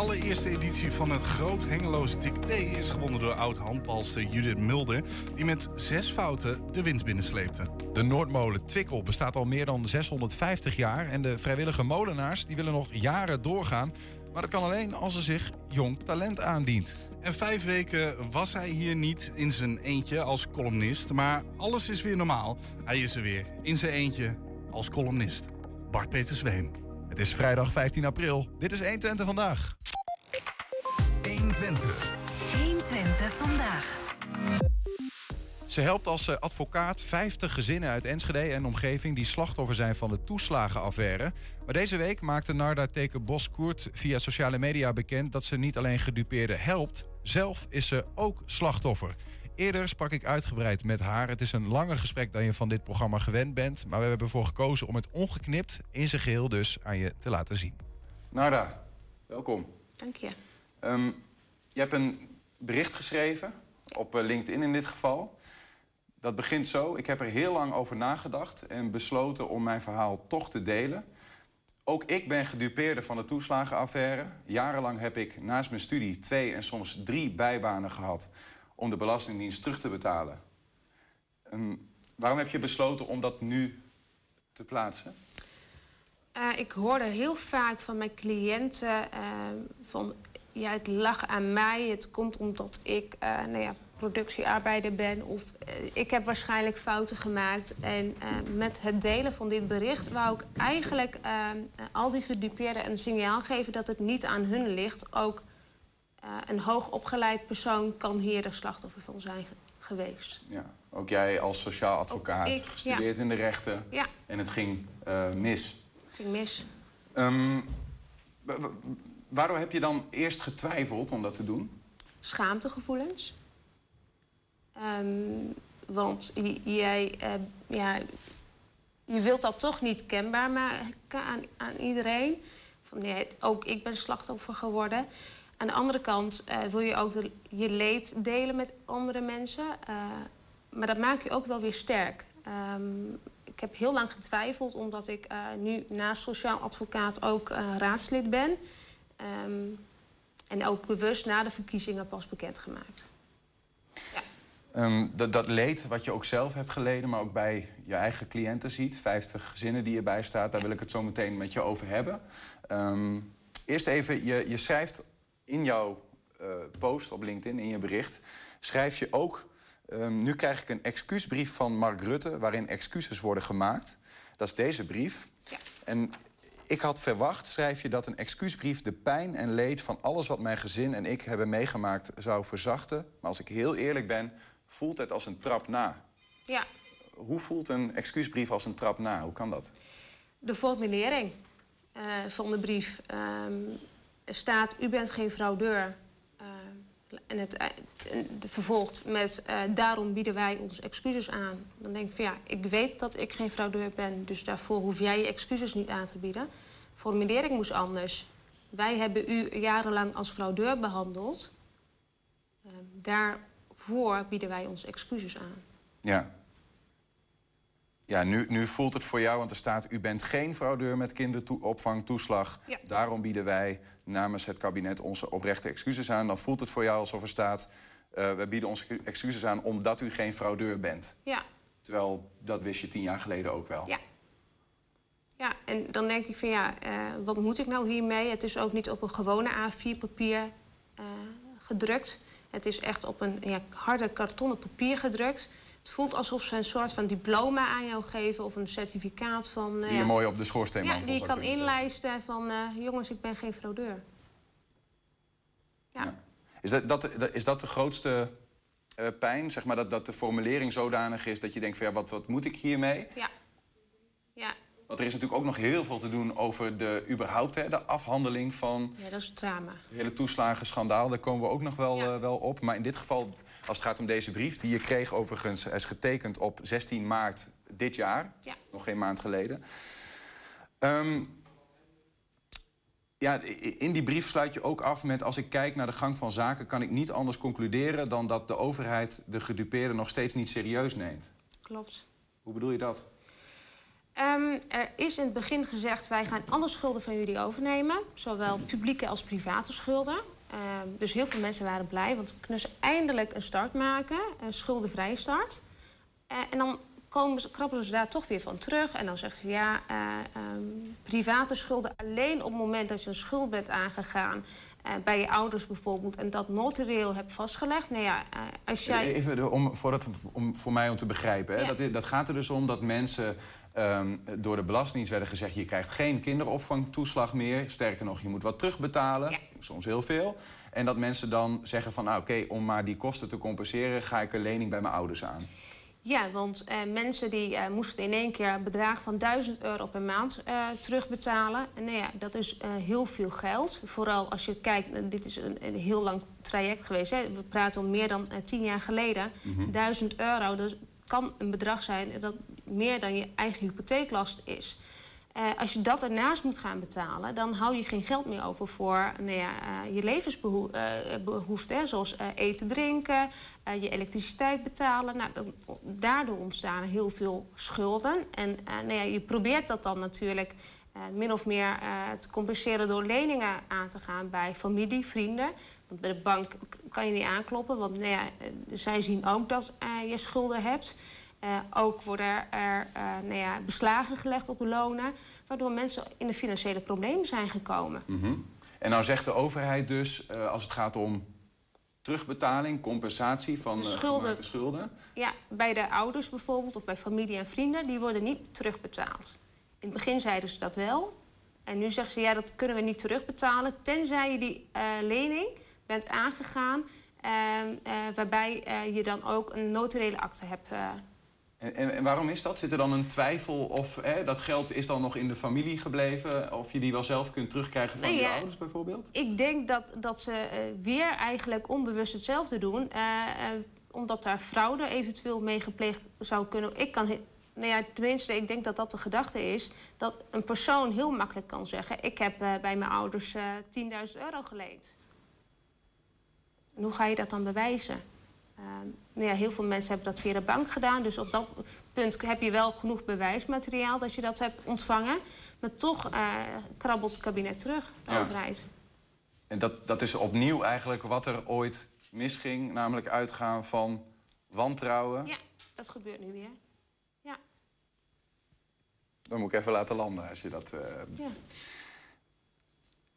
allereerste editie van het Groot Hengeloos Dicté is gewonnen door oud-handbalster Judith Mulder, die met zes fouten de winst binnensleepte. De Noordmolen Twikkel bestaat al meer dan 650 jaar en de vrijwillige molenaars die willen nog jaren doorgaan, maar dat kan alleen als er zich jong talent aandient. En vijf weken was hij hier niet in zijn eentje als columnist, maar alles is weer normaal. Hij is er weer in zijn eentje als columnist. Bart Peter Zweem. Het is vrijdag 15 april. Dit is 120 vandaag. 120. 120 vandaag. Ze helpt als eh, advocaat 50 gezinnen uit Enschede en omgeving die slachtoffer zijn van de toeslagenaffaire. Maar deze week maakte Narda Teken Boskoert via sociale media bekend dat ze niet alleen gedupeerden helpt, zelf is ze ook slachtoffer. Eerder sprak ik uitgebreid met haar. Het is een langer gesprek dan je van dit programma gewend bent. Maar we hebben ervoor gekozen om het ongeknipt in zijn geheel dus aan je te laten zien. Narda, welkom. Dank je. Um, je hebt een bericht geschreven, op eh, LinkedIn in dit geval. Dat begint zo. Ik heb er heel lang over nagedacht en besloten om mijn verhaal toch te delen. Ook ik ben gedupeerde van de toeslagenaffaire. Jarenlang heb ik naast mijn studie twee en soms drie bijbanen gehad om de Belastingdienst terug te betalen. Um, waarom heb je besloten om dat nu te plaatsen? Uh, ik hoorde heel vaak van mijn cliënten uh, van ja, het lag aan mij. Het komt omdat ik uh, nou ja, productiearbeider ben of ik heb waarschijnlijk fouten gemaakt. En met het delen van dit bericht wou ik eigenlijk al die gedupeerden een signaal geven dat het niet aan hun ligt. Ook een hoogopgeleid persoon kan hier de slachtoffer van zijn geweest. Ja, ook jij als sociaal advocaat, ik, gestudeerd in de rechten. Ja. En het ging mis. Het ging mis. Um, waardoor heb je dan eerst getwijfeld om dat te doen? Schaamtegevoelens. Um, want jij, uh, ja, je wilt dat toch niet kenbaar maken aan, aan iedereen. Van, nee, ook ik ben slachtoffer geworden. Aan de andere kant uh, wil je ook je leed delen met andere mensen. Uh, maar dat maakt je ook wel weer sterk. Um, ik heb heel lang getwijfeld, omdat ik nu naast sociaal advocaat ook raadslid ben. Um, en ook bewust na de verkiezingen pas bekendgemaakt. Ja. Um, dat, dat, leed wat je ook zelf hebt geleden, maar ook bij je eigen cliënten ziet, 50 gezinnen die erbij staat, daar wil ik het zo meteen met je over hebben. Um, eerst even, je, je schrijft in jouw uh, post op LinkedIn, in je bericht, schrijf je ook... Um, nu krijg ik een excuusbrief van Mark Rutte... waarin excuses worden gemaakt. Dat is deze brief. Ja. En ik had verwacht, schrijf je, dat een excuusbrief... de pijn en leed van alles wat mijn gezin en ik hebben meegemaakt... zou verzachten. Maar als ik heel eerlijk ben, voelt het als een trap na. Ja. Hoe voelt een excuusbrief als een trap na? Hoe kan dat? De formulering uh, van de brief... Um staat: U bent geen fraudeur. En het, uh, het, vervolgt met: uh, Daarom bieden wij ons excuses aan. Dan denk ik van ja, ik weet dat ik geen fraudeur ben, dus daarvoor hoef jij je excuses niet aan te bieden. Formulering moest anders. Wij hebben u jarenlang als fraudeur behandeld. daarvoor bieden wij ons excuses aan. Ja. Ja, nu, nu voelt het voor jou, want er staat... u bent geen fraudeur met kinderopvangtoeslag. Ja. Daarom bieden wij namens het kabinet onze oprechte excuses aan. Dan voelt het voor jou alsof er staat... Uh, we bieden onze excuses aan omdat u geen fraudeur bent. Ja. Terwijl dat wist je tien jaar geleden ook wel. Ja. Ja, en dan denk ik van ja, uh, wat moet ik nou hiermee? Het is ook niet op een gewone A4-papier uh, gedrukt. Het is echt op een ja, harde kartonnen papier gedrukt... Het voelt alsof ze een soort van diploma aan jou geven of een certificaat van. Uh, die je mooi op de schoorsteenmantel Ja, die je kan inlijsten van jongens, ik ben geen fraudeur. Ja. ja. Is, dat, dat, is dat de grootste uh, pijn? Zeg maar dat, dat de formulering zodanig is dat je denkt van ja, wat, wat moet ik hiermee? Ja. Ja. Want er is natuurlijk ook nog heel veel te doen over de, überhaupt, hè, de afhandeling van... Ja, dat is drama. Het hele toeslagenschandaal, daar komen we ook nog wel, ja. wel op. Maar in dit geval als het gaat om deze brief, die je kreeg overigens... is getekend op 16 maart dit jaar. Ja. Nog geen maand geleden. Um, ja, in die brief sluit je ook af met... als ik kijk naar de gang van zaken... kan ik niet anders concluderen dan dat de overheid... de gedupeerden nog steeds niet serieus neemt. Klopt. Hoe bedoel je dat? Ehm, er is in het begin gezegd, wij gaan alle schulden van jullie overnemen. Zowel publieke als private schulden. Ehm, dus heel veel mensen waren blij, want we kunnen ze eindelijk een start maken. Een schuldenvrije start. Eh, en dan komen krabbelen ze daar toch weer van terug. En dan zeggen ze, ja, eh, ehm, private schulden alleen op het moment dat je een schuld bent aangegaan... eh, bij je ouders bijvoorbeeld, en dat notarieel hebt vastgelegd. Nou ja, eh, als jij... Even om, voor, het, om, voor mij om te begrijpen. Hè? Ja. Dat, dat gaat er dus om dat mensen ehm, door de Belastingdienst werden gezegd... je krijgt geen kinderopvangtoeslag meer. Sterker nog, je moet wat terugbetalen. Ja. Soms heel veel. En dat mensen dan zeggen van... nou oké, om maar die kosten te compenseren... ga ik een lening bij mijn ouders aan. Ja, want eh, mensen die eh, moesten in één keer een bedrag van 1000 euro per maand eh, terugbetalen. En nou ja, dat is heel veel geld. Vooral als je kijkt, dit is een, een heel lang traject geweest. Hè. We praten om meer dan tien jaar geleden. 1000 euro, dat kan een bedrag zijn dat meer dan je eigen hypotheeklast is. Eh, als je dat ernaast moet gaan betalen, dan hou je geen geld meer over voor nou ja, eh, je levensbehoeften. zoals eh, eten, drinken, je elektriciteit betalen. Nou, daardoor ontstaan heel veel schulden. En nou ja, je probeert dat dan natuurlijk min of meer te compenseren door leningen aan te gaan bij familie, vrienden. Want bij de bank kan je niet aankloppen, want nou ja, zij zien ook dat je schulden hebt. Eh, ook worden er eh, nou ja, beslagen gelegd op de lonen, waardoor mensen in de financiële problemen zijn gekomen. Mhm. En nou zegt de overheid dus, eh, als het gaat om terugbetaling, compensatie van De schulden. Ja, bij de ouders bijvoorbeeld, of bij familie en vrienden, die worden niet terugbetaald. In het begin zeiden ze dat wel. En nu zeggen ze, ja, dat kunnen we niet terugbetalen... tenzij je die lening bent aangegaan... ehm, eh, waarbij je dan ook een notariële akte hebt. En, en, en waarom is dat? Zit er dan een twijfel of hè, dat geld is dan nog in de familie gebleven? Of je die wel zelf kunt terugkrijgen van Nee, je ja. ouders bijvoorbeeld? Ik denk dat, dat ze eh, weer eigenlijk onbewust hetzelfde doen... eh, eh, omdat daar fraude eventueel mee gepleegd zou kunnen... Ik kan... Nou ja, tenminste, ik denk dat dat de gedachte is... dat een persoon heel makkelijk kan zeggen... ik heb eh, bij mijn ouders eh 10.000 euro geleend. En hoe ga je dat dan bewijzen? Eh, nou ja, heel veel mensen hebben dat via de bank gedaan. Dus op dat punt heb je wel genoeg bewijsmateriaal dat je dat hebt ontvangen. Maar toch eh, krabbelt het kabinet terug, de Ja. overheid. En dat, dat is opnieuw eigenlijk wat er ooit misging. Namelijk uitgaan van wantrouwen. Ja, dat gebeurt nu weer. Ja, Dan moet ik even laten landen als je dat... eh, ja.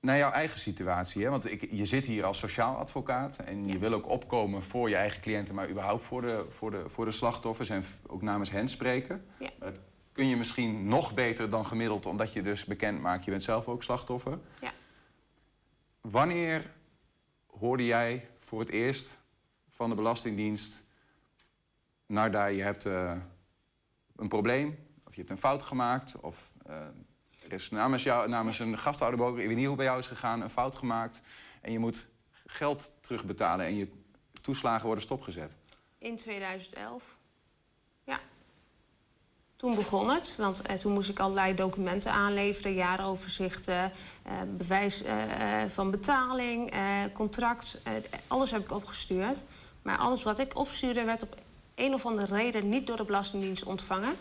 Naar jouw eigen situatie, hè? want ik, je zit hier als sociaal advocaat... en je wil ook opkomen voor je eigen cliënten... maar überhaupt voor de, voor de, voor de slachtoffers en ook namens hen spreken. Ja. Dat kun je misschien nog beter dan gemiddeld... omdat je dus bekend maakt, je bent zelf ook slachtoffer. ja. Wanneer hoorde jij voor het eerst van de Belastingdienst... nou daar, je hebt eh, een probleem, of je hebt een fout gemaakt... of eh, namens, jou, namens een gasthouderboker, ik weet niet hoe bij jou is gegaan... een fout gemaakt en je moet geld terugbetalen... en je toeslagen worden stopgezet. In 2011. Ja. Toen begon het, want eh, toen moest ik allerlei documenten aanleveren, jaaroverzichten, eh, bewijs eh, eh, van betaling, eh, contract. alles heb ik opgestuurd. Maar alles wat ik opstuurde werd op een of andere reden niet door de Belastingdienst ontvangen.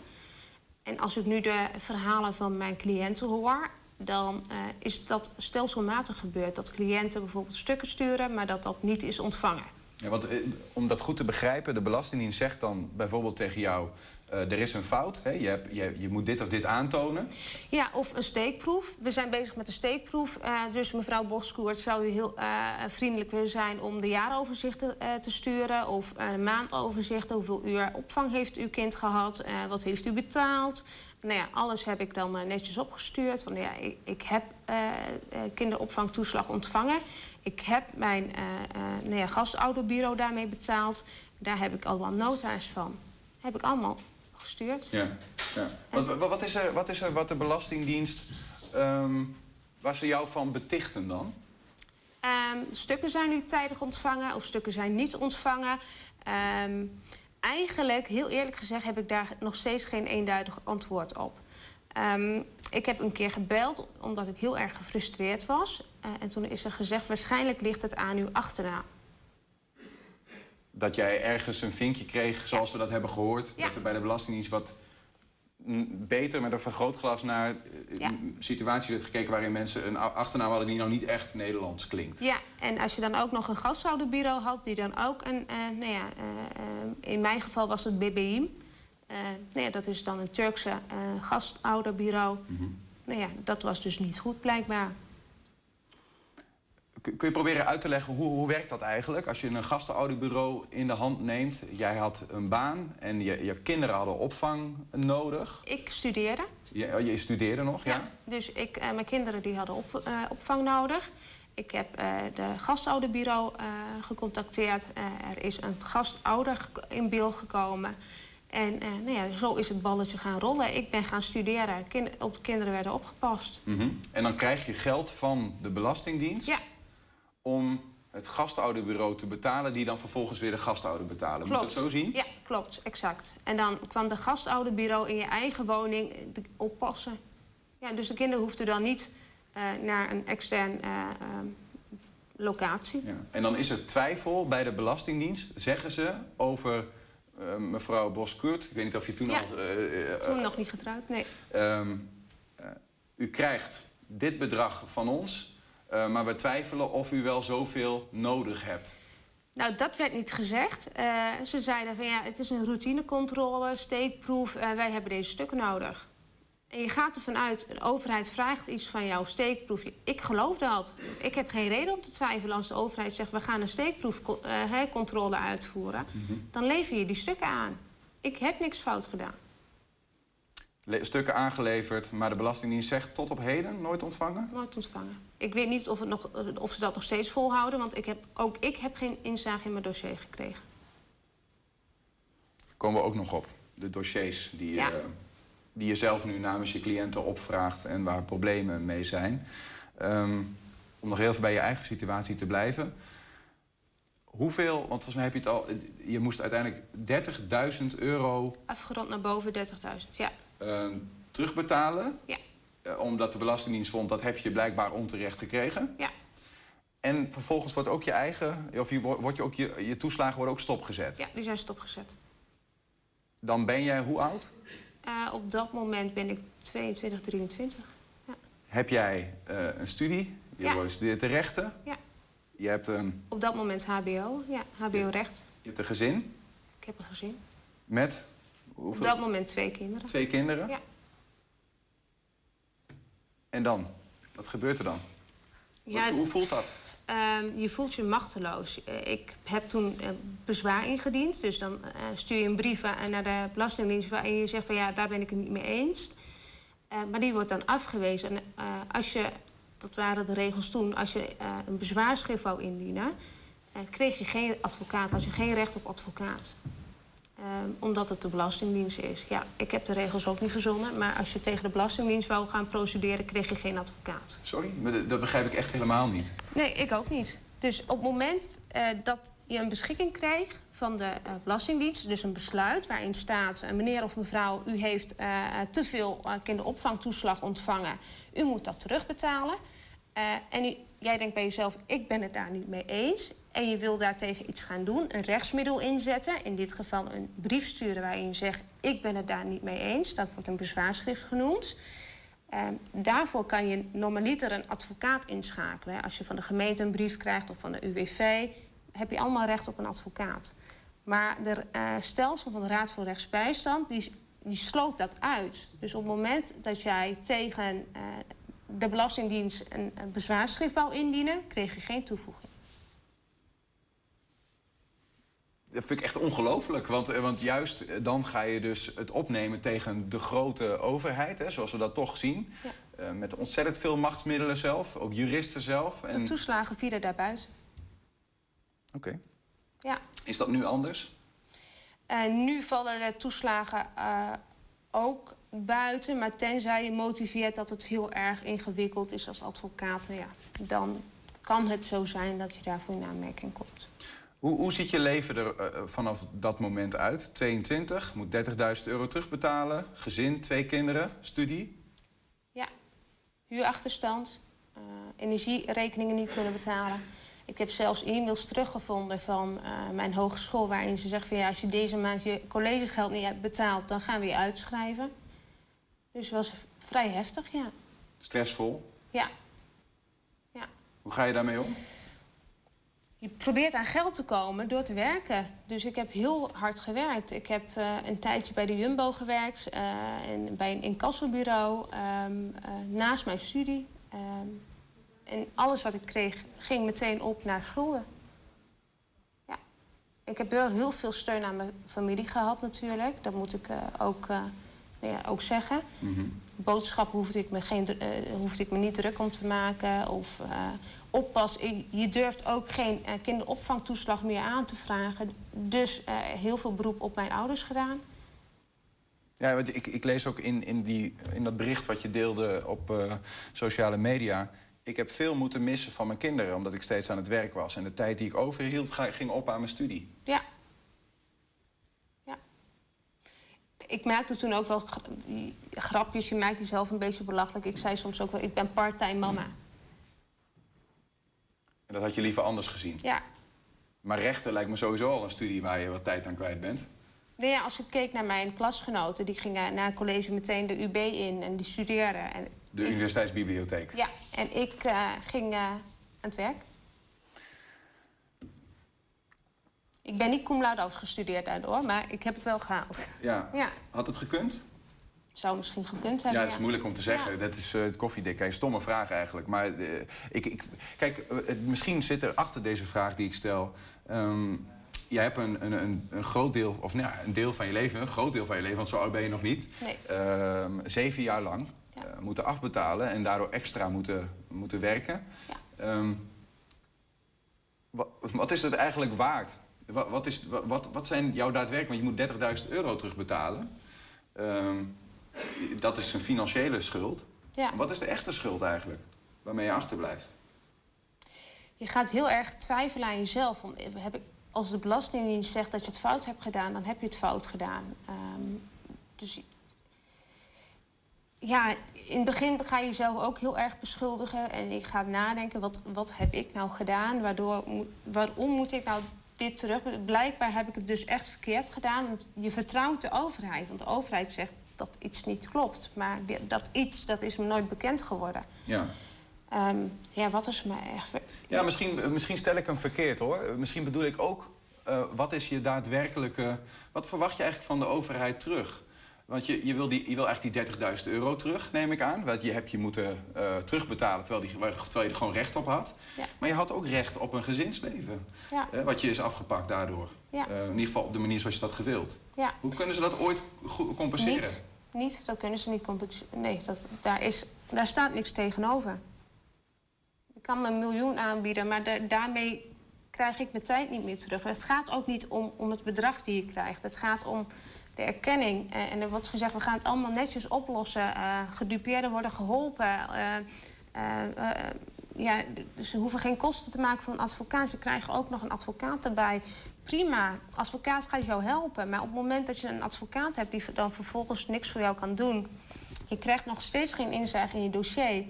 En als ik nu de verhalen van mijn cliënten hoor, dan eh, is dat stelselmatig gebeurd. Dat cliënten bijvoorbeeld stukken sturen, maar dat dat niet is ontvangen. Ja, want eh, om dat goed te begrijpen, de Belastingdienst zegt dan bijvoorbeeld tegen jou... eh, er is een fout, hè? Je, hebt, je, je moet dit of dit aantonen. Ja, of een steekproef. We zijn bezig met een steekproef. Eh, dus mevrouw Boskoert, zou u heel eh, vriendelijk willen zijn om de jaaroverzichten te sturen? Of een maandoverzichten? Hoeveel uur opvang heeft uw kind gehad? Eh, wat heeft u betaald? Nou ja, alles heb ik dan netjes opgestuurd. Van, ja, ik, heb kinderopvangtoeslag ontvangen. Ik heb mijn nou ja, gastouderbureau daarmee betaald. Daar heb ik allemaal nota's van. Heb ik allemaal Ja. ja. Wat, wat, wat is er, wat is er wat de Belastingdienst... ehm, waar ze jou van betichten dan? Ehm, stukken zijn niet tijdig ontvangen of stukken zijn niet ontvangen. Ehm, eigenlijk, heel eerlijk gezegd, heb ik daar nog steeds geen eenduidig antwoord op. Ik heb een keer gebeld omdat ik heel erg gefrustreerd was. Eh, en toen is er gezegd, waarschijnlijk ligt het aan uw achternaam. Dat jij ergens een vinkje kreeg, zoals we dat hebben gehoord... Ja. dat er bij de Belastingdienst wat mm, beter met een vergrootglas naar eh, Ja. een situatie werd gekeken waarin mensen een achternaam hadden die nou niet echt Nederlands klinkt. Ja, en als je dan ook nog een gasthouderbureau had, die dan ook een, eh, nou ja, eh, in mijn geval was het BBIM. Eh, nou ja, dat is dan een Turkse gastouderbureau. Nou ja, dat was dus niet goed blijkbaar. Kun je proberen uit te leggen hoe, hoe werkt dat eigenlijk? Als je een gastenouderbureau in de hand neemt, jij had een baan en je, je kinderen hadden opvang nodig. Ik studeerde. Je, je studeerde nog, ja? Dus ik, eh, mijn kinderen die hadden op, eh, opvang nodig. Ik heb eh, de gastouderbureau gecontacteerd. Er is een gastouder in beeld gekomen. En nou ja, zo is het balletje gaan rollen. Ik ben gaan studeren. Kin- op de kinderen werden opgepast. Mhm. En dan krijg je geld van de Belastingdienst Ja, om het gastouderbureau te betalen, die dan vervolgens weer de gastouder betalen. Moet klopt. je dat zo zien? Ja, klopt, exact. En dan kwam de gastouderbureau in je eigen woning oppassen. Ja, dus de kinderen hoefden dan niet eh, naar een extern eh, ehm, locatie. Ja. En dan is er twijfel bij de Belastingdienst, zeggen ze, over eh, mevrouw Boskurt. Ik weet niet of je toen Ja. al... Toen nog niet getrouwd, nee. Ehm, eh, u krijgt dit bedrag van ons, eh, maar we twijfelen of u wel zoveel nodig hebt. Nou, dat werd niet gezegd. Eh, ze zeiden van ja, het is een routinecontrole, steekproef. eh, wij hebben deze stukken nodig. En je gaat ervan uit, de overheid vraagt iets van jou, steekproef. Ik geloof dat. Ik heb geen reden om te twijfelen als de overheid zegt... we gaan een steekproefcontrole uitvoeren. Dan lever je die stukken aan. Ik heb niks fout gedaan. Stukken aangeleverd, maar de Belastingdienst zegt tot op heden nooit ontvangen? Nooit ontvangen. Ik weet niet of, het nog, of ze dat nog steeds volhouden... want ik heb, ook ik heb geen inzage in mijn dossier gekregen. Komen we ook nog op. De dossiers die, Ja. eh, die je zelf nu namens je cliënten opvraagt en waar problemen mee zijn. Ehm, om nog heel even bij je eigen situatie te blijven. Hoeveel, want volgens mij heb je het al, je moest uiteindelijk 30.000 euro Afgerond naar boven 30.000, ja. Eh, terugbetalen. Ja. Eh, omdat de Belastingdienst vond dat heb je blijkbaar onterecht gekregen. Ja. En vervolgens wordt ook je eigen, of je, wordt je, ook je, je toeslagen worden ook stopgezet. Ja, die zijn stopgezet. Dan ben jij hoe oud? Eh, op dat moment ben ik 22, 23. Heb jij eh, een studie? Je Ja. studeert de rechten. Ja. Je hebt, een, Op dat moment HBO. Ja, HBO-recht. je hebt een gezin Ik heb een gezin. met Op dat moment twee kinderen. twee kinderen. Ja. En dan? Wat gebeurt er dan? Ja, hoe, hoe voelt dat? ehm, je voelt je machteloos. Eh, ik heb toen eh, bezwaar ingediend. Dus dan eh, stuur je een brief naar de Belastingdienst... waarin je zegt van ja, daar ben ik het niet mee eens. Maar die wordt dan afgewezen. En als je, dat waren de regels toen... als je een bezwaarschrift wou indienen... kreeg je geen advocaat, had je geen recht op advocaat. Ehm, omdat het de Belastingdienst is. Ja, ik heb de regels ook niet verzonnen. Maar als je tegen de Belastingdienst wou gaan procederen... kreeg je geen advocaat. Sorry, maar dat- begrijp ik echt helemaal niet. Nee, ik ook niet. Dus op het moment eh, dat je een beschikking krijgt van de eh, Belastingdienst... dus een besluit waarin staat... eh, meneer of mevrouw, u heeft te veel kinderopvangtoeslag ontvangen... u moet dat terugbetalen. En u, jij denkt bij jezelf, ik ben het daar niet mee eens... en je wil daartegen iets gaan doen, een rechtsmiddel inzetten... in dit geval een brief sturen waarin je zegt... ik ben het daar niet mee eens, dat wordt een bezwaarschrift genoemd... Ehm, daarvoor kan je normaliter een advocaat inschakelen. Als je van de gemeente een brief krijgt of van de UWV, heb je allemaal recht op een advocaat. Maar de eh, stelsel van de Raad voor Rechtsbijstand die, die sloot dat uit. Dus op het moment dat jij tegen eh, de Belastingdienst een, een bezwaarschrift wou indienen, kreeg je geen toevoeging. Dat vind ik echt ongelooflijk. Want, eh, want juist eh, dan ga je dus het opnemen tegen de grote overheid, hè, zoals we dat toch zien. Ja. Eh, met ontzettend veel machtsmiddelen zelf, ook juristen zelf. De En... toeslagen vielen daarbuiten. Oké. Ja. Is dat nu anders? En nu vallen de toeslagen ook buiten. Maar tenzij je motiveert dat het heel erg ingewikkeld is als advocaat... nou ja, dan kan het zo zijn dat je daarvoor in aanmerking komt. Hoe, hoe ziet je leven er eh, vanaf dat moment uit? 22, moet 30.000 euro terugbetalen, gezin, twee kinderen, studie. Ja, huurachterstand, eh, energierekeningen niet kunnen betalen. Ik heb zelfs e-mails teruggevonden van eh, mijn hogeschool... waarin ze zeggen van ja, als je deze maand je collegegeld niet hebt betaald... dan gaan we je uitschrijven. Dus het was vrij heftig, ja. Stressvol? Ja. ja. Hoe ga je daarmee om? Je probeert aan geld te komen door te werken. Dus ik heb heel hard gewerkt. Ik heb uh, een tijdje bij de Jumbo gewerkt, uh, en bij een incassobureau, um, uh, naast mijn studie. Um, en alles wat ik kreeg ging meteen op naar schulden. Ja. Ik heb wel heel veel steun aan mijn familie gehad natuurlijk. Dat moet ik ook, ja, ook zeggen. Mhm. Boodschappen hoefde ik, me geen, hoefde ik me niet druk om te maken. Of oppas. Je durft ook geen uh, kinderopvangtoeslag meer aan te vragen. Dus uh, heel veel beroep op mijn ouders gedaan. Ja, want ik, ik lees ook in, in, die, in dat bericht wat je deelde op uh, sociale media. Ik heb veel moeten missen van mijn kinderen, omdat ik steeds aan het werk was. En de tijd die ik overhield, ging op aan mijn studie. Ja. Ik maakte toen ook wel grapjes. Je maakt jezelf een beetje belachelijk. Ik zei soms ook wel, ik ben part-time mama. En dat had je liever anders gezien? Ja. Maar rechten lijkt me sowieso al een studie waar je wat tijd aan kwijt bent. Nee, ja, als ik keek naar mijn klasgenoten, die gingen na het college meteen de UB in en die studeerden. En de ik, universiteitsbibliotheek? Ja, en ik uh, ging uh, aan het werk. Ik ben niet cum laude afgestudeerd daardoor, maar ik heb het wel gehaald. Ja. ja. Had het gekund? Zou misschien gekund hebben. Ja, het is moeilijk om te zeggen. Ja. Dat is uh, het koffiedik. Een stomme vraag eigenlijk. Maar uh, ik, ik, kijk, uh, misschien zit er achter deze vraag die ik stel. Um, jij hebt een, een, een, groot deel, of nou, een deel van je leven, een groot deel van je leven, want zo oud ben je nog niet. Nee. Um, zeven jaar lang ja. moeten afbetalen en daardoor extra moeten, moeten werken. Ja. Um, wat, wat, is het eigenlijk waard? Wat, wat, is, wat, wat zijn jouw daadwerkelijk? Want je moet 30.000 euro terugbetalen. Um, dat is een financiële schuld. Ja. Wat is de echte schuld eigenlijk? Waarmee je achterblijft? Je gaat heel erg twijfelen aan jezelf. Heb ik, als de Belastingdienst zegt dat je het fout hebt gedaan, dan heb je het fout gedaan. Um, dus ja, in het begin ga je jezelf ook heel erg beschuldigen. En je gaat nadenken, wat, wat heb ik nou gedaan? Waardoor, waarom moet ik nou dit terug? Blijkbaar heb ik het dus echt verkeerd gedaan. Want je vertrouwt de overheid. Want de overheid zegt dat iets niet klopt. Maar dat iets, dat is me nooit bekend geworden. Ja. Um, ja, wat is me echt... Ja, misschien, misschien stel ik hem verkeerd, hoor. Misschien bedoel ik ook... Uh, wat is je daadwerkelijke... Wat verwacht je eigenlijk van de overheid terug? Want je, je, wil, die, je wil eigenlijk die 30.000 euro terug, neem ik aan. Want je hebt je moeten uh, terugbetalen terwijl, die, terwijl je er gewoon recht op had. Ja. Maar je had ook recht op een gezinsleven. Ja. Uh, wat je is afgepakt daardoor. Ja. Uh, in ieder geval op de manier zoals je dat gewild. Hoe kunnen ze dat ooit compenseren? Niet, niet dat kunnen ze niet compenseren. Nee, dat, daar, is, daar staat niks tegenover. Ik kan me een miljoen aanbieden, maar da daarmee krijg ik mijn tijd niet meer terug. Het gaat ook niet om, om het bedrag die je krijgt. Het gaat om de erkenning. Uh, en er wordt gezegd, we gaan het allemaal netjes oplossen. Uh, gedupeerden worden geholpen. Uh, ja, dus ze hoeven geen kosten te maken voor een advocaat. Ze krijgen ook nog een advocaat erbij. Prima, advocaat gaat jou helpen. Maar op het moment dat je een advocaat hebt... die dan vervolgens niks voor jou kan doen... je krijgt nog steeds geen inzage in je dossier...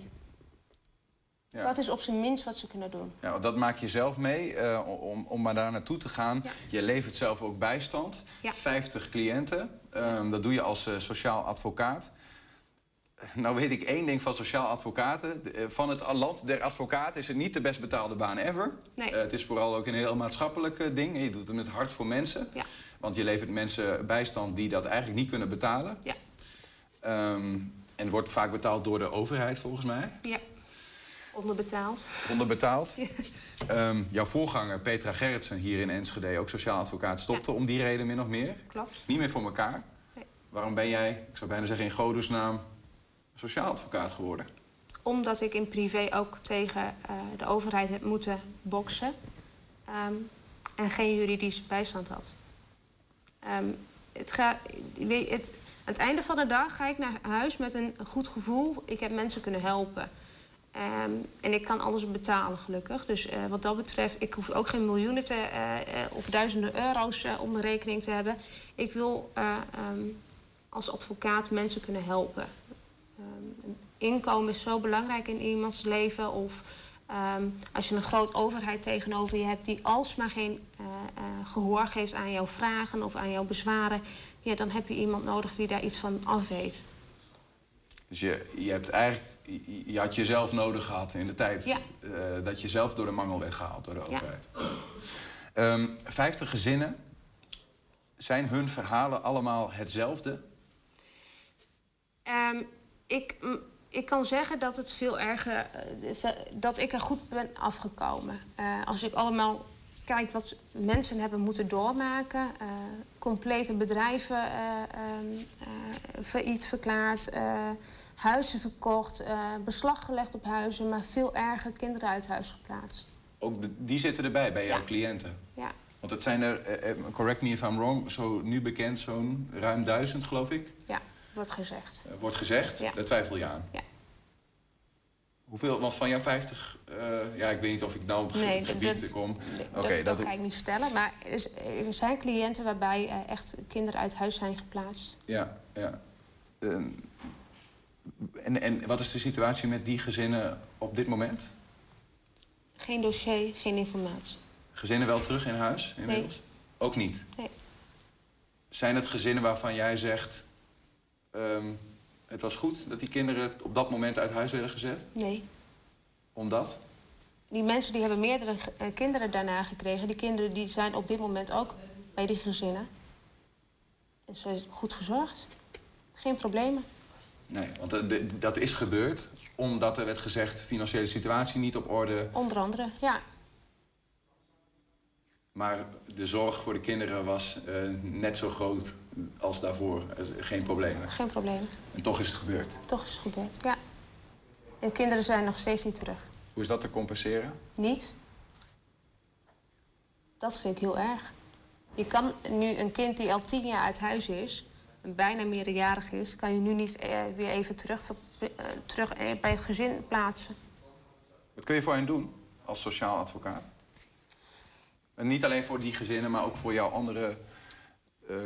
Ja. Dat is op zijn minst wat ze kunnen doen. Ja, dat maak je zelf mee uh, om, om maar daar naartoe te gaan. Ja. Je levert zelf ook bijstand. Ja. 50 cliënten. Um, dat doe je als uh, sociaal advocaat. Nou weet ik één ding van sociaal advocaten. Van het land der advocaten is het niet de best betaalde baan ever. Nee. Uh, het is vooral ook een heel maatschappelijk ding. Je doet het met hart voor mensen. Ja. Want je levert mensen bijstand die dat eigenlijk niet kunnen betalen. Ja. Um, en wordt vaak betaald door de overheid volgens mij. Ja. Onderbetaald. Onderbetaald. Ja. Um, jouw voorganger Petra Gerritsen hier in Enschede, ook sociaal advocaat, stopte ja. om die reden min of meer. Klopt. Niet meer voor elkaar. Nee. Waarom ben jij, ik zou bijna zeggen in godesnaam, sociaal advocaat geworden? Omdat ik in privé ook tegen uh, de overheid heb moeten boksen. Um, en geen juridische bijstand had. Um, het gaat, het, aan het einde van de dag ga ik naar huis met een goed gevoel. Ik heb mensen kunnen helpen. Um, en ik kan alles betalen, gelukkig. Dus uh, wat dat betreft, ik hoef ook geen miljoenen te, uh, uh, of duizenden euro's op mijn rekening te hebben. Ik wil um, als advocaat mensen kunnen helpen. Um, inkomen is zo belangrijk in iemands leven. Of als je een groot overheid tegenover je hebt die alsmaar geen gehoor geeft aan jouw vragen of aan jouw bezwaren, ja, dan heb je iemand nodig die daar iets van af weet. Dus je, je hebt eigenlijk, je, had jezelf nodig gehad in de tijd Ja. eh, dat je zelf door de mangel werd gehaald door de overheid. Ehm 50 gezinnen, zijn hun verhalen allemaal hetzelfde? Ehm, ik, ik kan zeggen dat het veel erger... eh, dat ik er goed ben afgekomen. Eh, als ik allemaal kijk wat mensen hebben moeten doormaken... eh, complete bedrijven eh, ehm, eh, failliet verklaard... huizen verkocht, beslag gelegd op huizen... maar veel erger kinderen uit huis geplaatst. Ook de- die zitten erbij bij jouw Ja. cliënten? Ja, Want het zijn er, correct me if I'm wrong, zo nu bekend zo'n ruim duizend, geloof ik, ja wordt gezegd. wordt gezegd. Ja. Daar twijfel je aan. Ja. Hoeveel, want van jouw 50, eh, ja, ik weet niet of ik nou op Nee, gebied dat- kom. Oké, dat, dat, dat ga ik niet vertellen. Maar er, zijn cliënten waarbij eh, echt kinderen uit huis zijn geplaatst. Ja, ja. Ehm, en, en wat is de situatie met die gezinnen op dit moment? Geen dossier, geen informatie. Gezinnen wel terug in huis inmiddels? Ook niet? Nee. Zijn het gezinnen waarvan jij zegt... ehm, het was goed dat die kinderen op dat moment uit huis werden gezet? Nee. Omdat? Die mensen die hebben meerdere eh, kinderen daarna gekregen. Die kinderen die zijn op dit moment ook bij die gezinnen. En ze is goed verzorgd. Geen problemen. Nee, want de- dat is gebeurd omdat er werd gezegd... financiële situatie niet op orde... Onder andere, ja. maar de zorg voor de kinderen was eh, net zo groot als daarvoor. Eh, geen problemen. Geen problemen. En toch is het gebeurd. Toch is het gebeurd, ja. En kinderen zijn nog steeds niet terug. Hoe is dat te compenseren? Niet. Dat vind ik heel erg. Je kan nu een kind die al tien jaar uit huis is... en bijna meerderjarig is... kan je nu niet eh, weer even terug, eh, terug eh, bij het gezin plaatsen. Wat kun je voor hen doen als sociaal advocaat? En niet alleen voor die gezinnen, maar ook voor jouw andere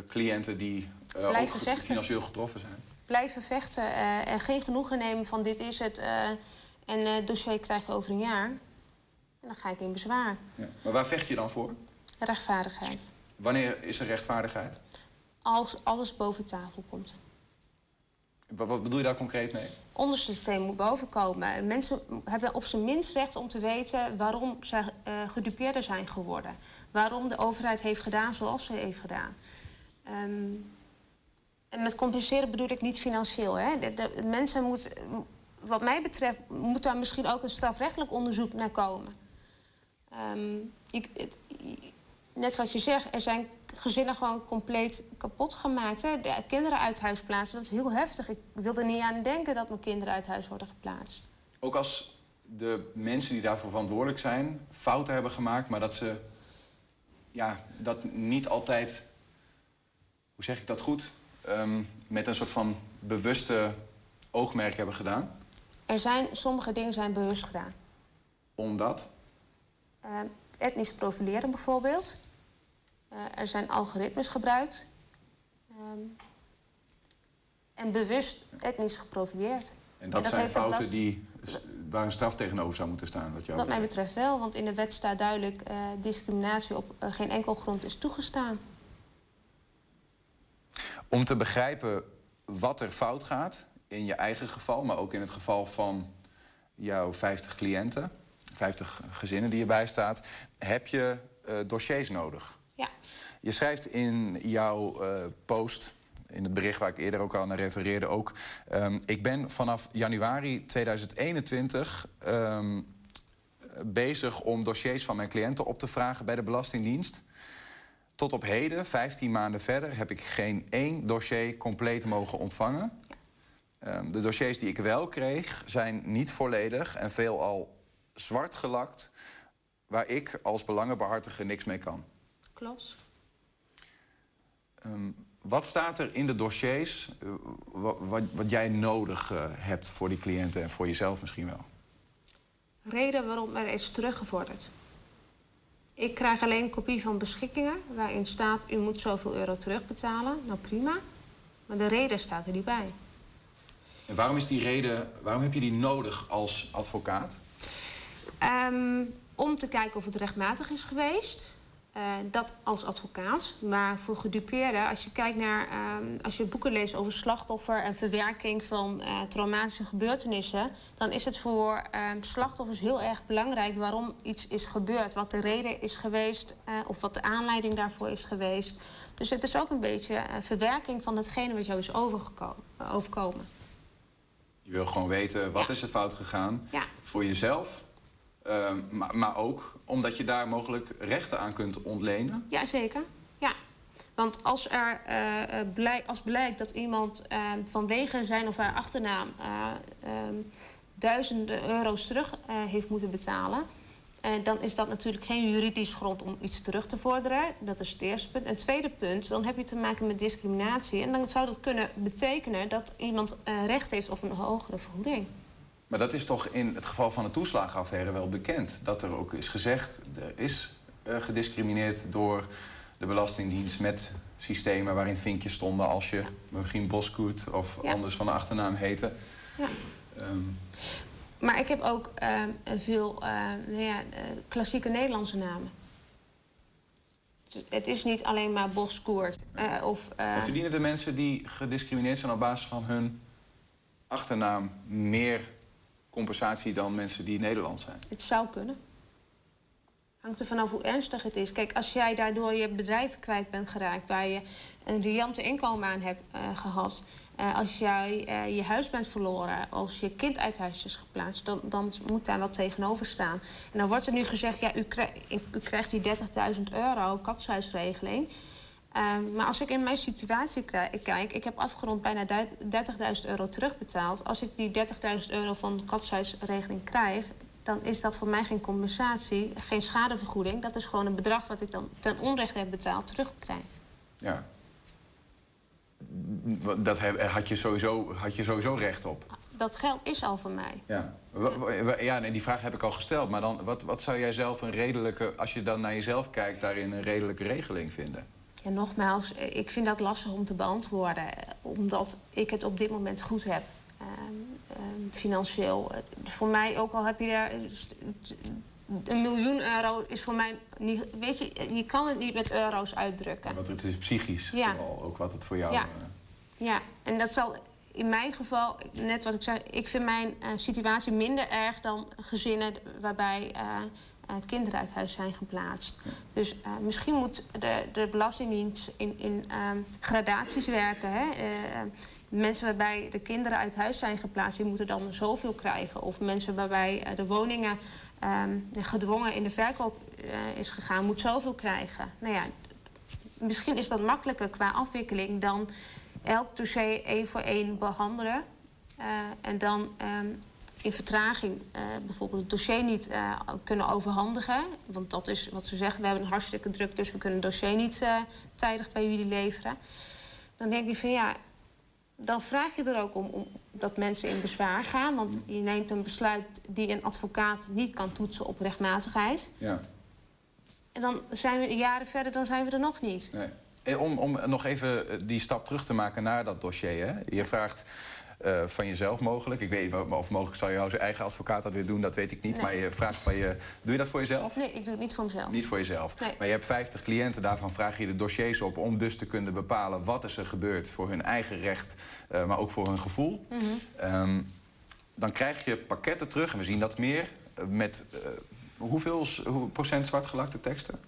cliënten die eh, ook financieel getroffen zijn. Blijven vechten eh, en geen genoegen nemen van dit is het... eh, en eh, het dossier krijg je over een jaar. En dan ga ik in bezwaar. Ja. Maar waar vecht je dan voor? Rechtvaardigheid. Wanneer is er rechtvaardigheid? Als alles boven tafel komt. Wat, wat bedoel je daar concreet mee? onderste steen moet bovenkomen. Mensen hebben op zijn minst recht om te weten waarom zij eh, gedupeerder zijn geworden. Waarom de overheid heeft gedaan zoals ze heeft gedaan. Ehm, en met compenseren bedoel ik niet financieel. Hè. De, mensen moeten, wat mij betreft, moet daar misschien ook een strafrechtelijk onderzoek naar komen. Ehm, ik, net wat je zegt, er zijn gezinnen gewoon compleet kapot gemaakt. Hè. De kinderen uit huis plaatsen, dat is heel heftig. Ik wil er niet aan denken dat mijn kinderen uit huis worden geplaatst. Ook als de mensen die daarvoor verantwoordelijk zijn fouten hebben gemaakt, maar dat ze ja, dat niet altijd, hoe zeg ik dat goed, Ehm, met een soort van bewuste oogmerk hebben gedaan. Er zijn, sommige dingen zijn bewust gedaan. Omdat, Eh, etnisch profileren bijvoorbeeld. Eh, er zijn algoritmes gebruikt. Ehm, en bewust etnisch geprofileerd. en dat, dat zijn fouten last- die, waar een straf tegenover zou moeten staan. Wat jou Wat mij betreft. wel, want in de wet staat duidelijk... eh, discriminatie op eh, geen enkel grond is toegestaan. Om te begrijpen wat er fout gaat, in je eigen geval, maar ook in het geval van jouw 50 cliënten, 50 gezinnen die erbij staat, heb je eh, dossiers nodig. Ja. Je schrijft in jouw eh, post, in het bericht waar ik eerder ook al naar refereerde, ook... ehm, ik ben vanaf januari 2021 ehm, bezig om dossiers van mijn cliënten op te vragen bij de Belastingdienst. Tot op heden, 15 maanden verder, heb ik geen één dossier compleet mogen ontvangen. Ehm, de dossiers die ik wel kreeg zijn niet volledig en veelal zwart gelakt... waar ik als belangenbehartiger niks mee kan. Klopt. Ehm, wat staat er in de dossiers eh, wa- wat, wat jij nodig eh, hebt voor die cliënten en voor jezelf misschien wel? Reden waarom er is teruggevorderd. Ik krijg alleen een kopie van beschikkingen waarin staat... u moet zoveel euro terugbetalen. Nou prima. Maar de reden staat er niet bij. En waarom is die reden, waarom heb je die nodig als advocaat? Ehm, om te kijken of het rechtmatig is geweest. Eh, dat als advocaat. Maar voor gedupeerden, als je kijkt naar. ehm, als je boeken leest over slachtoffer en verwerking van eh, traumatische gebeurtenissen. dan is het voor ehm, slachtoffers heel erg belangrijk waarom iets is gebeurd. Wat de reden is geweest eh, of wat de aanleiding daarvoor is geweest. Dus het is ook een beetje verwerking van hetgene wat jou is overkomen. Je wil gewoon weten wat Ja. is er fout gegaan Ja. voor jezelf. Ehm, maar, ook omdat je daar mogelijk rechten aan kunt ontlenen. Ja, zeker. Ja. Want als er eh, eh, blijk, als blijkt dat iemand eh, vanwege zijn of haar achternaam eh, ehm, duizenden euro's terug heeft moeten betalen. dan is dat natuurlijk geen juridisch grond om iets terug te vorderen. Dat is het eerste punt. En het tweede punt, dan heb je te maken met discriminatie. En dan zou dat kunnen betekenen dat iemand recht heeft op een hogere vergoeding. Maar dat is toch in het geval van de toeslagenaffaire wel bekend. Dat er ook is gezegd, er is eh, gediscrimineerd door de Belastingdienst... met systemen waarin vinkjes stonden als je misschien Boskoet of Ja. anders van de achternaam heette. Ja. Ehm, Maar ik heb ook eh, veel eh, nou ja, eh, klassieke Nederlandse namen. Het- is niet alleen maar Boskoert. eh of, verdienen de mensen die gediscrimineerd zijn op basis van hun achternaam... meer compensatie dan mensen die Nederlands zijn? het zou kunnen. Hangt er vanaf hoe ernstig het is. Kijk, als jij daardoor je bedrijf kwijt bent geraakt... waar je een riante inkomen aan hebt eh, gehad... eh, als jij eh, je huis bent verloren... als je kind uit huis is geplaatst... Dan, dan moet daar wat tegenover staan. En dan wordt er nu gezegd... ja, u, krij- u krijgt die 30.000 euro katshuisregeling... Ehm, maar als ik in mijn situatie kijk, ik heb afgerond bijna du- 30.000 euro terugbetaald. Als ik die 30.000 euro van de katshuisregeling krijg, dan is dat voor mij geen compensatie, geen schadevergoeding. Dat is gewoon een bedrag wat ik dan ten onrechte heb betaald terugkrijg. Ja. Dat heb- had je, sowieso, had je sowieso recht op. Dat geld is al van mij. Ja, ja nee, die vraag heb ik al gesteld. Maar dan, wat, wat zou jij zelf een redelijke, als je dan naar jezelf kijkt, daarin een redelijke regeling vinden? En nogmaals, eh, ik vind dat lastig om te beantwoorden, eh, omdat ik het op dit moment goed heb. Ehm, ehm, financieel. Eh, Voor mij, ook al heb je daar. Een miljoen euro is voor mij niet. Weet je, je kan het niet met euro's uitdrukken. Want het is psychisch Ja. vooral, ook wat het voor jou... Ja. Ja, en dat zal in mijn geval, net wat ik zei, ik vind mijn situatie minder erg dan gezinnen waarbij kinderen uit huis zijn geplaatst. Dus eh, misschien moet de, de Belastingdienst in, in ehm, gradaties werken. Hè? Eh, mensen waarbij de kinderen uit huis zijn geplaatst, die moeten dan zoveel krijgen. Of mensen waarbij eh, de woningen ehm, gedwongen in de verkoop eh, is gegaan, moet zoveel krijgen. Nou ja, misschien is dat makkelijker qua afwikkeling dan elk dossier één voor één behandelen. Eh, en dan ehm, in vertraging eh, bijvoorbeeld het dossier niet eh, kunnen overhandigen. Want dat is wat ze zeggen, we hebben een hartstikke druk... dus we kunnen het dossier niet eh, tijdig bij jullie leveren. Dan denk ik van ja, dan vraag je er ook om, om dat mensen in bezwaar gaan. Want je neemt een besluit die een advocaat niet kan toetsen op rechtmatigheid. ja, En dan zijn we jaren verder, dan zijn we er nog niet. nee. Om, om nog even die stap terug te maken naar dat dossier. Hè? Je vraagt eh, van jezelf mogelijk. Ik weet niet of- mogelijk zou jouw eigen advocaat dat weer doen, dat weet ik niet. Nee. Maar je vraagt van je. Doe je dat voor jezelf? Nee, ik doe het niet voor mezelf. Niet voor jezelf. Nee. Maar je hebt 50 cliënten, daarvan vraag je de dossiers op om dus te kunnen bepalen wat is er gebeurd voor hun eigen recht, eh, maar ook voor hun gevoel. Mhm. Ehm, dan krijg je pakketten terug, en we zien dat meer, eh, met hoeveel procent zwartgelakte teksten?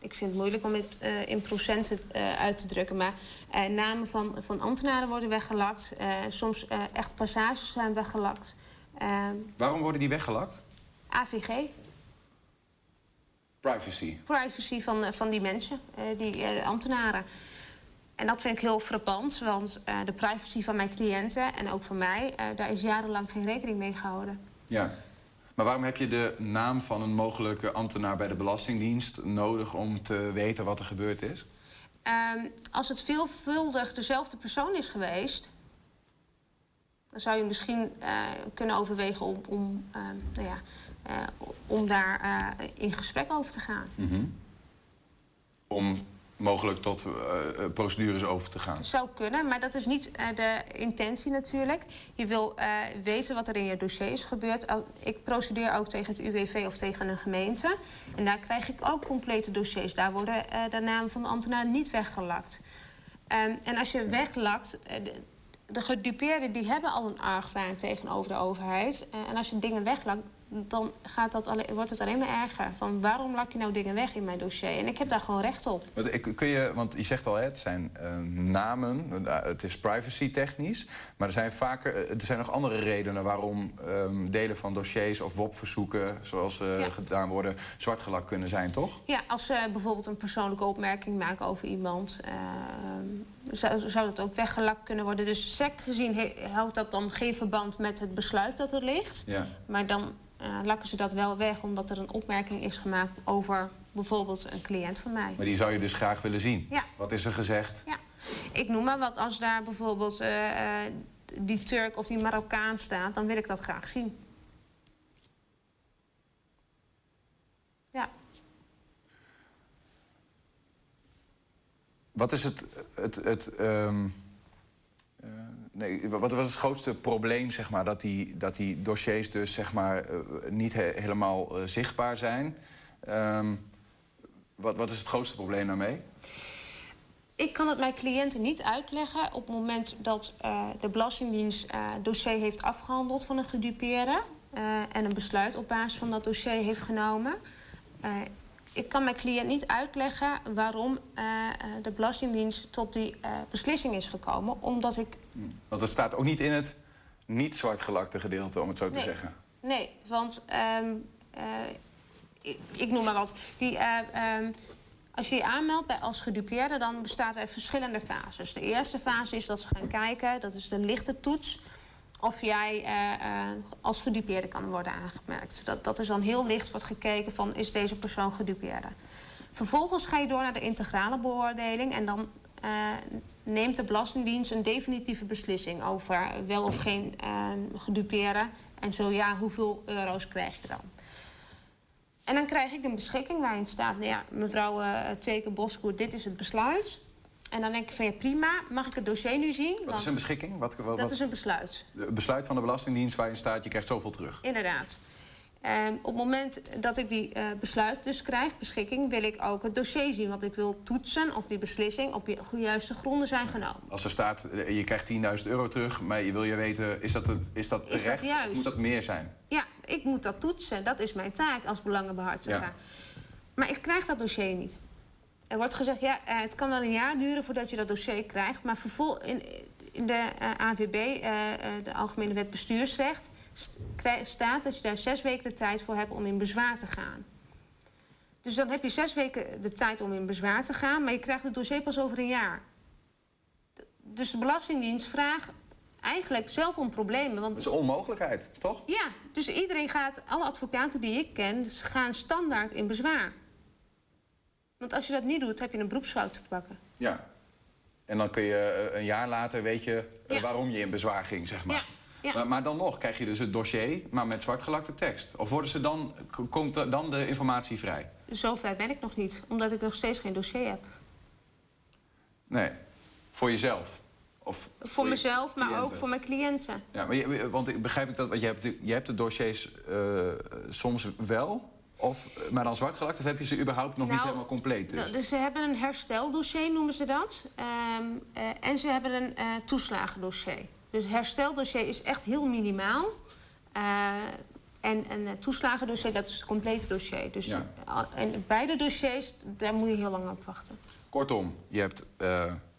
Ik vind het moeilijk om het eh, in procent het, eh, uit te drukken. Maar eh, namen van, van ambtenaren worden weggelakt. Soms echt passages zijn weggelakt. Eh, Waarom worden die weggelakt? AVG, Privacy. privacy van, van die mensen, die ambtenaren. En dat vind ik heel frappant, want de privacy van mijn cliënten en ook van mij, daar is jarenlang geen rekening mee gehouden. Ja. Maar waarom heb je de naam van een mogelijke ambtenaar bij de Belastingdienst nodig om te weten wat er gebeurd is? Ehm, als het veelvuldig dezelfde persoon is geweest, dan zou je misschien eh, kunnen overwegen om, om, ehm, nou ja, eh, om daar eh, in gesprek over te gaan. Om mogelijk tot uh, procedures over te gaan. Zou kunnen, maar dat is niet uh, de intentie natuurlijk. Je wil weten wat er in je dossier is gebeurd. Ik procedeer ook tegen het UWV of tegen een gemeente. En daar krijg ik ook complete dossiers. Daar worden de namen van de ambtenaar niet weggelakt. Um, en als je weglakt... De, de gedupeerden die hebben al een argwaan tegenover de overheid. en als je dingen weglakt, dan gaat dat alleen, wordt het alleen maar erger. Van waarom lak je nou dingen weg in mijn dossier? En ik heb daar gewoon recht op. Kun je, want je zegt al, het zijn uh, namen, eh, het is privacy technisch. Maar er zijn, vaker, eh, er zijn nog andere redenen waarom um, delen van dossiers of WOP-verzoeken, zoals ja. gedaan worden, zwartgelakt kunnen zijn, toch? Ja, als ze bijvoorbeeld een persoonlijke opmerking maken over iemand, zou, zou dat ook weggelakt kunnen worden. Dus sec gezien houdt dat dan geen verband met het besluit dat er ligt. Ja. Maar dan uh, lakken ze dat wel weg omdat er een opmerking is gemaakt over bijvoorbeeld een cliënt van mij. Maar die zou je dus graag willen zien? Ja. Wat is er gezegd? Ja, ik noem maar wat. Als daar bijvoorbeeld uh, uh, die Turk of die Marokkaan staat, dan wil ik dat graag zien. Ja. Wat is het... het, het um Nee, wat was het grootste probleem, zeg maar, dat die, dat die dossiers dus zeg maar, uh, niet he helemaal uh, zichtbaar zijn? Um, wat, wat is het grootste probleem daarmee? Ik kan het mijn cliënten niet uitleggen op het moment dat uh, de Belastingdienst dossier heeft afgehandeld van een gedupeerde en een besluit op basis van dat dossier heeft genomen ik kan mijn cliënt niet uitleggen waarom uh, de Belastingdienst tot die uh, beslissing is gekomen. Omdat ik. Want het staat ook niet in het niet zwartgelakte gedeelte, om het zo nee. te zeggen. Nee, want um, uh, ik, ik, noem maar wat. Die, um, als je je aanmeldt bij als gedupeerde, dan bestaat er verschillende fases. De eerste fase is dat ze gaan kijken, dat is de lichte toets of jij uh, uh, als gedupeerde kan worden aangemerkt. Dat, dat is dan heel licht wordt gekeken van is deze persoon gedupeerde. Vervolgens ga je door naar de integrale beoordeling en dan uh, neemt de Belastingdienst een definitieve beslissing over wel of geen gedupeerde. En zo ja, hoeveel euro's krijg je dan? En dan krijg ik een beschikking waarin staat, nou ja, mevrouw uh, Teken Boskoer, dit is het besluit. En dan denk ik van ja, prima, mag ik het dossier nu zien? Wat is een beschikking? Wat, wat, dat is een besluit. Een besluit van de Belastingdienst waarin staat je krijgt zoveel terug? Inderdaad. En op het moment dat ik die uh, besluit dus krijg, beschikking, wil ik ook het dossier zien. Want ik wil toetsen of die beslissing op de juiste gronden zijn genomen. Als er staat, eh, je krijgt 10.000 euro terug, maar je wil je weten, is dat, het, is dat terecht? Is dat of moet dat meer zijn? Ja, ik moet dat toetsen. Dat is mijn taak als belangenbehartiger. Ja. Maar ik krijg dat dossier niet. Er wordt gezegd, ja, eh, het kan wel een jaar duren voordat je dat dossier krijgt. Maar vervol in, in de uh, AVB, uh, de Algemene Wet Bestuursrecht, st staat dat je daar zes weken de tijd voor hebt om in bezwaar te gaan. Dus dan heb je zes weken de tijd om in bezwaar te gaan, maar je krijgt het dossier pas over een jaar. Dus de Belastingdienst vraagt eigenlijk zelf om problemen. Want... Dat is een onmogelijkheid, toch? Ja, dus iedereen gaat, alle advocaten die ik ken, gaan standaard in bezwaar. Want als je dat niet doet, heb je een beroepsfout te pakken. Ja. En dan kun je eh, een jaar later weet je eh, ja. waarom je in bezwaar ging, zeg maar. Ja. Ja. Maar, maar, dan nog krijg je dus het dossier, maar met zwartgelakte tekst. Of worden ze dan, komt dan de informatie vrij? Zover ben ik nog niet, omdat ik nog steeds geen dossier heb. Nee, voor jezelf? Of voor, voor mezelf, maar ook voor mijn cliënten. Ja, maar je, want begrijp ik dat, want je hebt de, je hebt de dossiers uh, soms wel... Of, maar dan zwartgelakt, of heb je ze überhaupt nog nou, niet helemaal compleet? Dus? dus ze hebben een hersteldossier, noemen ze dat. Um, uh, en ze hebben een uh, toeslagendossier. Dus het hersteldossier is echt heel minimaal. Uh, en een toeslagendossier, dat is het complete dossier. Dus ja. en beide dossiers, daar moet je heel lang op wachten. Kortom, je hebt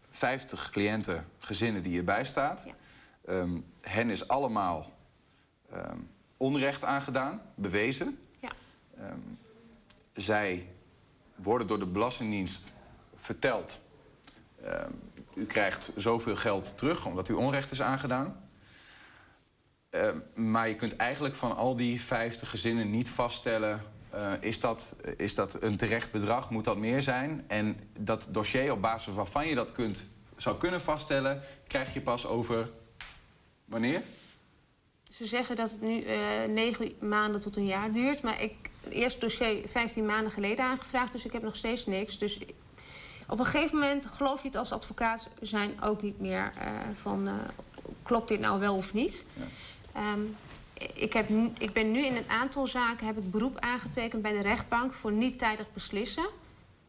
50 cliënten, gezinnen die je bijstaat. Ja. Um, hen is allemaal um, onrecht aangedaan, bewezen. Um, zij worden door de Belastingdienst verteld... Uh, u krijgt zoveel geld terug omdat u onrecht is aangedaan. Uh, maar je kunt eigenlijk van al die 50 gezinnen niet vaststellen... Uh, is, dat, is dat een terecht bedrag? Moet dat meer zijn? En dat dossier op basis waarvan je dat kunt, zou kunnen vaststellen... krijg je pas over... wanneer? Ze zeggen dat het nu uh, negen maanden tot een jaar duurt. Maar ik het eerste dossier 15 maanden geleden aangevraagd, dus ik heb nog steeds niks. Dus Op een gegeven moment geloof je het als advocaat zijn ook niet meer eh, van uh, klopt dit nou wel of niet. Ja. Ehm, ik, heb, ik ben nu in een aantal zaken heb ik beroep aangetekend bij de rechtbank voor niet tijdig beslissen.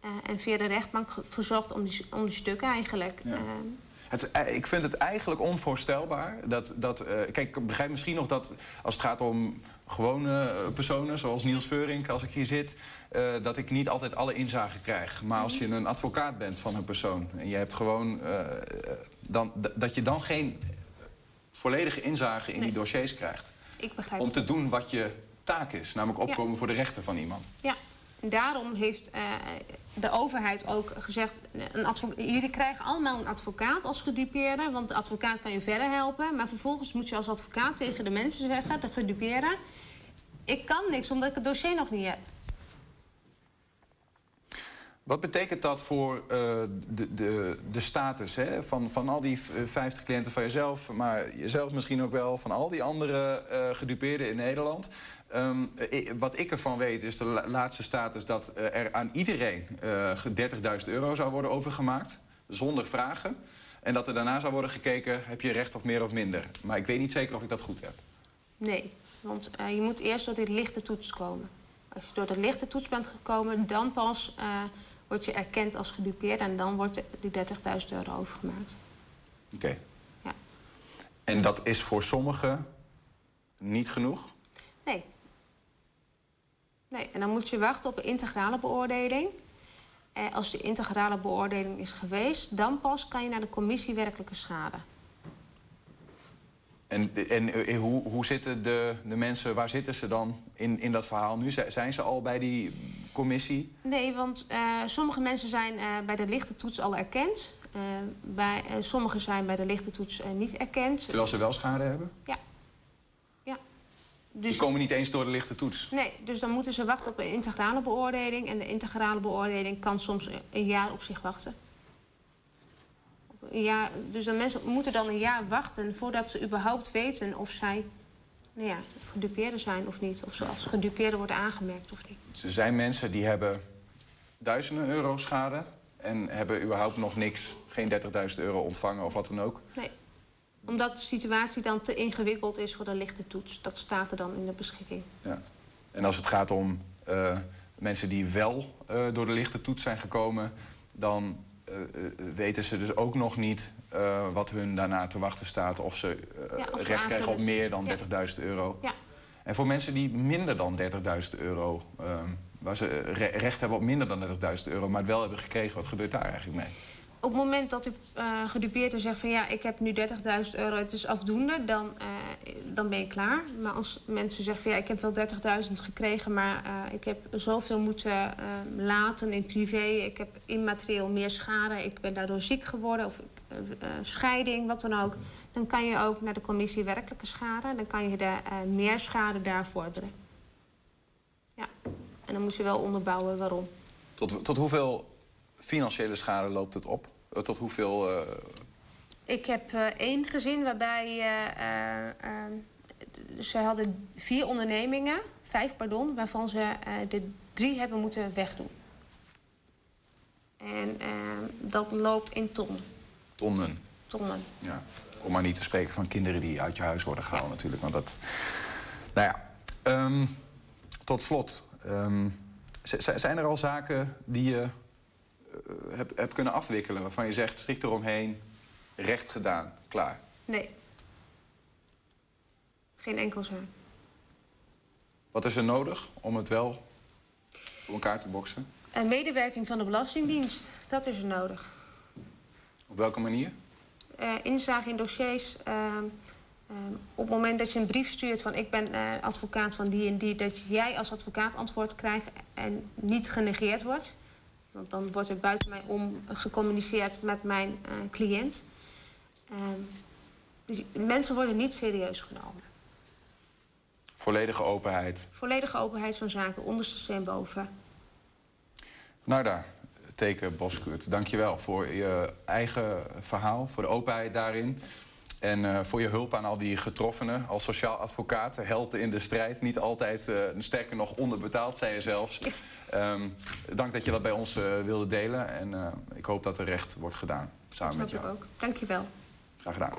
Uh, en via de rechtbank verzocht om die, om die stukken eigenlijk. Ja. Ehm, het, ik vind het eigenlijk onvoorstelbaar. Dat, dat, uh, kijk, ik begrijp misschien nog dat als het gaat om gewone personen, zoals Niels Veurink, als ik hier zit, uh, dat ik niet altijd alle inzagen krijg. Maar als je een advocaat bent van een persoon en je hebt gewoon. Uh, dan, dat je dan geen volledige inzage in nee. die dossiers krijgt. Ik begrijp om te doen wat je taak is, namelijk opkomen ja. voor de rechten van iemand. Ja, daarom heeft uh, de overheid ook gezegd... Een jullie krijgen allemaal een advocaat als gedupeerde... want de advocaat kan je verder helpen. Maar vervolgens moet je als advocaat tegen de mensen zeggen, de gedupeerden... ik kan niks omdat ik het dossier nog niet heb. Wat betekent dat voor uh, de, de, de status hè? Van, van al die 50 cliënten van jezelf... maar jezelf misschien ook wel van al die andere uh, gedupeerden in Nederland... Um, wat ik ervan weet is de laatste status dat er aan iedereen uh, 30.000 euro zou worden overgemaakt. Zonder vragen. En dat er daarna zou worden gekeken, heb je recht of meer of minder. Maar ik weet niet zeker of ik dat goed heb. Nee, want je moet eerst door dit lichte toets komen. Als je door de lichte toets bent gekomen, dan pas word je erkend als gedupeerd... en dan wordt die 30.000 euro overgemaakt. Oké. Okay. Ja. En dat is voor sommigen niet genoeg? Nee, Nee, en dan moet je wachten op een integrale beoordeling. En als de integrale beoordeling is geweest, dan pas kan je naar de commissie werkelijke schade. En, en, en hoe, hoe zitten de, de mensen, waar zitten ze dan in, in dat verhaal nu? Zijn ze al bij die commissie? Nee, want uh, sommige mensen zijn uh, bij de lichte toets al erkend. Uh, bij, sommigen zijn bij de lichte toets niet erkend. Terwijl ze wel schade hebben? Ja. Dus, die komen niet eens door de lichte toets? Nee, dus dan moeten ze wachten op een integrale beoordeling. En de integrale beoordeling kan soms een jaar op zich wachten. Ja, dus de mensen moeten dan een jaar wachten voordat ze überhaupt weten of zij nou ja, gedupeerden zijn of niet. Of ze als gedupeerden worden aangemerkt of niet. Er zijn mensen die hebben duizenden euro schade en hebben überhaupt nog niks, geen 30.000 euro ontvangen of wat dan ook. Nee omdat de situatie dan te ingewikkeld is voor de lichte toets. Dat staat er dan in de beschikking. Ja. En als het gaat om uh, mensen die wel uh, door de lichte toets zijn gekomen... dan weten ze dus ook nog niet wat hun daarna te wachten staat... of ze ja, of recht krijgen op meer dan 30.000 euro. Ja. En voor mensen die minder dan 30.000 euro... waar ze recht hebben op minder dan 30.000 euro... maar het wel hebben gekregen, wat gebeurt daar eigenlijk mee? Op het moment dat ik uh, gedupeerd en zeg van ja, ik heb nu 30.000 euro, het is afdoende, dan, uh, dan ben je klaar. Maar als mensen zeggen van ja, ik heb wel 30.000 gekregen, maar uh, ik heb zoveel moeten laten in privé, ik heb immaterieel meer schade, ik ben daardoor ziek geworden of scheiding, wat dan ook. Dan kan je ook naar de commissie werkelijke schade, dan kan je de meer schade daar vorderen. Ja, en dan moet je wel onderbouwen waarom. Tot, tot hoeveel financiële schade loopt het op? Eh, tot hoeveel... Uh... Ik heb uh, één gezin waarbij... ze hadden vier ondernemingen, vijf pardon... waarvan ze de drie hebben moeten wegdoen. En dat loopt in tonnen. Tonnen? Tonnen. Ja. Om maar niet te spreken van kinderen die uit je huis worden gehaald ja. natuurlijk. Want dat... Nou ja, um, tot slot. Um, zijn er al zaken die je eh, heb, heb kunnen afwikkelen... waarvan je zegt, strikt eromheen, recht gedaan, klaar? Nee. Geen enkel zaak. Wat is er nodig om het wel voor elkaar te boksen? Een medewerking van de Belastingdienst, dat is er nodig. Op welke manier? Uh, inzage in dossiers. Uh, uh, op het moment dat je een brief stuurt van ik ben advocaat van die en die... dat jij als advocaat antwoord krijgt en niet genegeerd wordt... Want dan wordt er buiten mij om gecommuniceerd met mijn uh, cliënt. Uh, dus mensen worden niet serieus genomen. Volledige openheid. Volledige openheid van zaken, onderste en boven. Narda, teken Boskurt, dankjewel voor je eigen verhaal, voor de openheid daarin. En uh, voor je hulp aan al die getroffenen als sociaal advocaat, helden in de strijd. Niet altijd, uh, sterker nog, onderbetaald, zei je zelfs. Um, dank dat je dat bij ons uh, wilde delen. En ik hoop dat er recht wordt gedaan. Samen dat met jou. Ik ook. Dank je wel. Graag gedaan.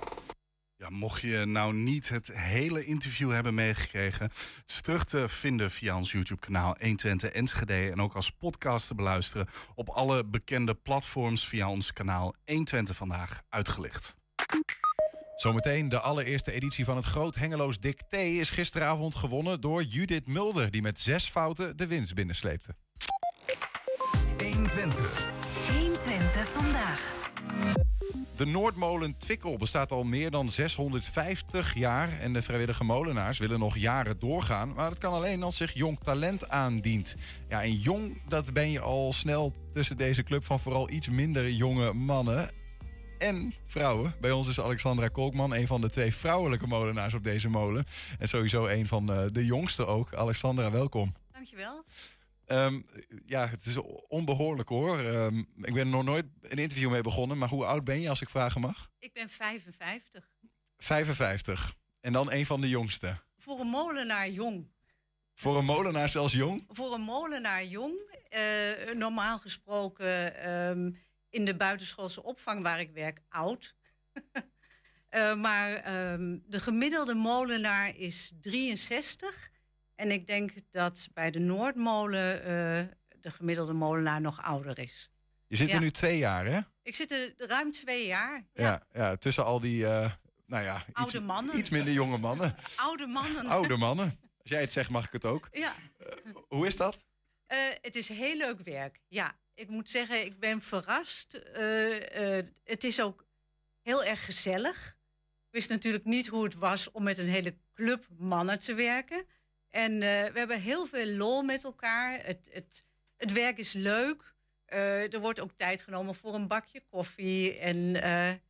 Ja, mocht je nou niet het hele interview hebben meegekregen, het is terug te vinden via ons YouTube-kanaal 120 Enschede en ook als podcast te beluisteren op alle bekende platforms via ons kanaal 120 vandaag uitgelicht. Zometeen de allereerste editie van het Groot Hengeloos Dicté is gisteravond gewonnen door Judith Mulder, die met zes fouten de winst binnensleepte. 120. 120 vandaag. De Noordmolen Twikkel bestaat al meer dan 650 jaar en de vrijwillige molenaars willen nog jaren doorgaan, maar dat kan alleen als zich jong talent aandient. Ja, en jong, dat ben je al snel tussen deze club van vooral iets minder jonge mannen en vrouwen. Bij ons is Alexandra Kolkman, een van de twee vrouwelijke molenaars op deze molen. En sowieso een van eh, de jongste ook. Alexandra, welkom. Dankjewel. Um, ja, het is onbehoorlijk hoor. Um, ik ben er nog nooit een interview mee begonnen, maar hoe oud ben je als ik vragen mag? Ik ben 55. 55. En dan een van de jongste? Voor een molenaar jong. Voor een molenaar zelfs jong? Voor een molenaar jong. Uh, normaal gesproken um, in de buitenschoolse opvang waar ik werk oud. uh, maar um, de gemiddelde molenaar is 63. En ik denk dat bij de Noordmolen uh, de gemiddelde molenaar nog ouder is. Je zit er nu twee jaar, hè? Ik zit er ruim twee jaar. Ja, ja, ja tussen al die, uh, nou ja, Oude iets, mannen. iets minder jonge mannen. Oude mannen. Oude mannen. Als jij het zegt, mag ik het ook. Ja. hoe is dat? het is heel leuk werk, ja ik moet zeggen, ik ben verrast. Uh, uh, het is ook heel erg gezellig. Ik wist natuurlijk niet hoe het was om met een hele club mannen te werken. En uh, we hebben heel veel lol met elkaar. Het, het, het werk is leuk. er wordt ook tijd genomen voor een bakje koffie. En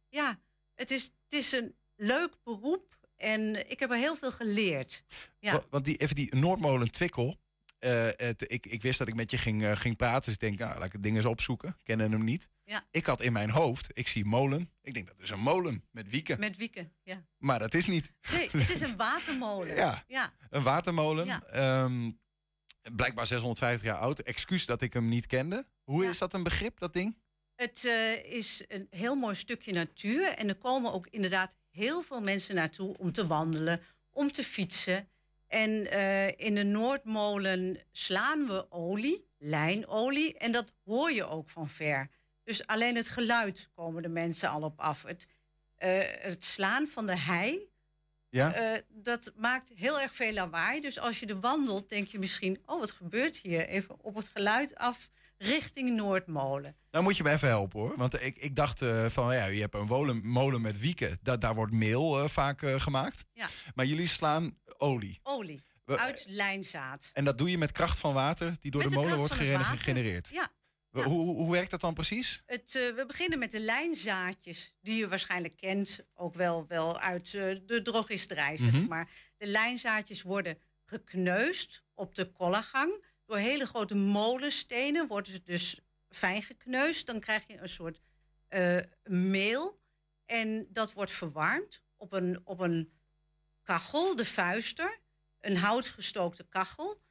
ja, het is, het is een leuk beroep. En ik heb er heel veel geleerd. Ja. Want die, even die Noordmolen Twikkel, uh, het, ik, ik wist dat ik met je ging, uh, ging praten. Dus ik denk, nou, laat ik het ding eens opzoeken. Kennen hem niet. Ja. Ik had in mijn hoofd, ik zie molen. Ik denk, dat is een molen met wieken. Met wieken, ja. Maar dat is niet. Nee, het is een watermolen. ja, ja, een watermolen. Ja. Um, blijkbaar 650 jaar oud. Excuus dat ik hem niet kende. Hoe Ja. is dat een begrip, dat ding? Het uh, is een heel mooi stukje natuur. En er komen ook inderdaad heel veel mensen naartoe om te wandelen, om te fietsen. En uh, in de Noordmolen slaan we olie, lijnolie. En dat hoor je ook van ver. Dus alleen het geluid komen de mensen al op af. Het, uh, het slaan van de hei, Ja? uh, dat maakt heel erg veel lawaai. Dus als je er wandelt, denk je misschien... oh, wat gebeurt hier? Even op het geluid af richting Noordmolen. Nou moet je me even helpen hoor. Want ik, ik dacht uh, van ja, je hebt een molen, molen met wieken. Da daar wordt meel uh, vaak gemaakt. Ja. Maar jullie slaan olie. Olie. Uit lijnzaad. En dat doe je met kracht van water die door Met de molen wordt gegenereerd. Ja. Hoe, hoe werkt dat dan precies? Het, eh, we beginnen met de lijnzaadjes, die je waarschijnlijk kent, ook wel, wel uit eh, de drogisterij, zeg Mhm. maar. De lijnzaadjes worden gekneusd op de kollagang. Door hele grote molenstenen worden ze dus fijn gekneusd. Dan krijg je een soort eh, meel. En dat wordt verwarmd op een, op een kachel, de vuister. Een houtgestookte kachel.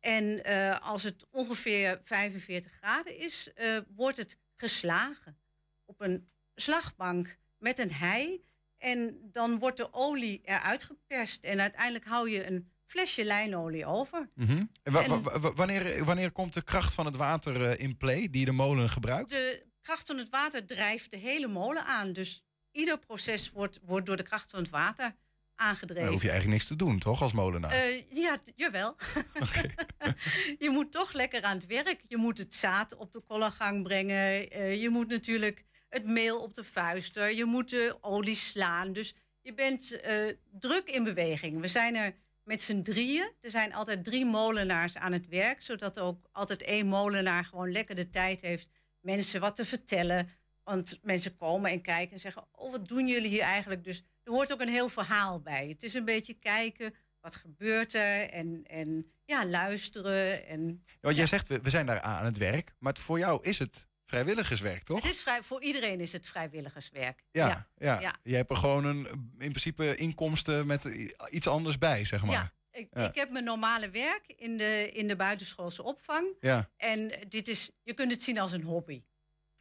En eh, als het ongeveer 45 graden is, eh, wordt het geslagen op een slagbank met een hei. En dan wordt de olie eruit geperst. En uiteindelijk hou je een flesje lijnolie over. Mhm. En- wanneer, wanneer komt de kracht van het water eh, in play die de molen gebruikt? De kracht van het water drijft de hele molen aan. Dus ieder proces wordt, wordt door de kracht van het water aangedreven. Dan hoef je eigenlijk niks te doen, toch, als molenaar? Eh, ja, jawel. je moet toch lekker aan het werk. Je moet het zaad op de kollagang brengen. Eh, je moet natuurlijk het meel op de vuister. Je moet de olie slaan. Dus je bent eh, druk in beweging. We zijn er met z'n drieën. Er zijn altijd drie molenaars aan het werk. Zodat ook altijd één molenaar gewoon lekker de tijd heeft... mensen wat te vertellen. Want mensen komen en kijken en zeggen... oh, wat doen jullie hier eigenlijk? Dus er hoort ook een heel verhaal bij. Het is een beetje kijken, wat gebeurt er? En, en ja, luisteren. En Ja, want jij zegt, we, we zijn daar aan het werk. Maar het- voor jou is het vrijwilligerswerk, toch? Het is vrij, voor iedereen is het vrijwilligerswerk. Ja, ja. ja. je hebt er gewoon een, in principe inkomsten met iets anders bij, zeg maar. Ja, ik, Ja. ik heb mijn normale werk in de, in de buitenschoolse opvang. Ja. En dit is, je kunt het zien als een hobby.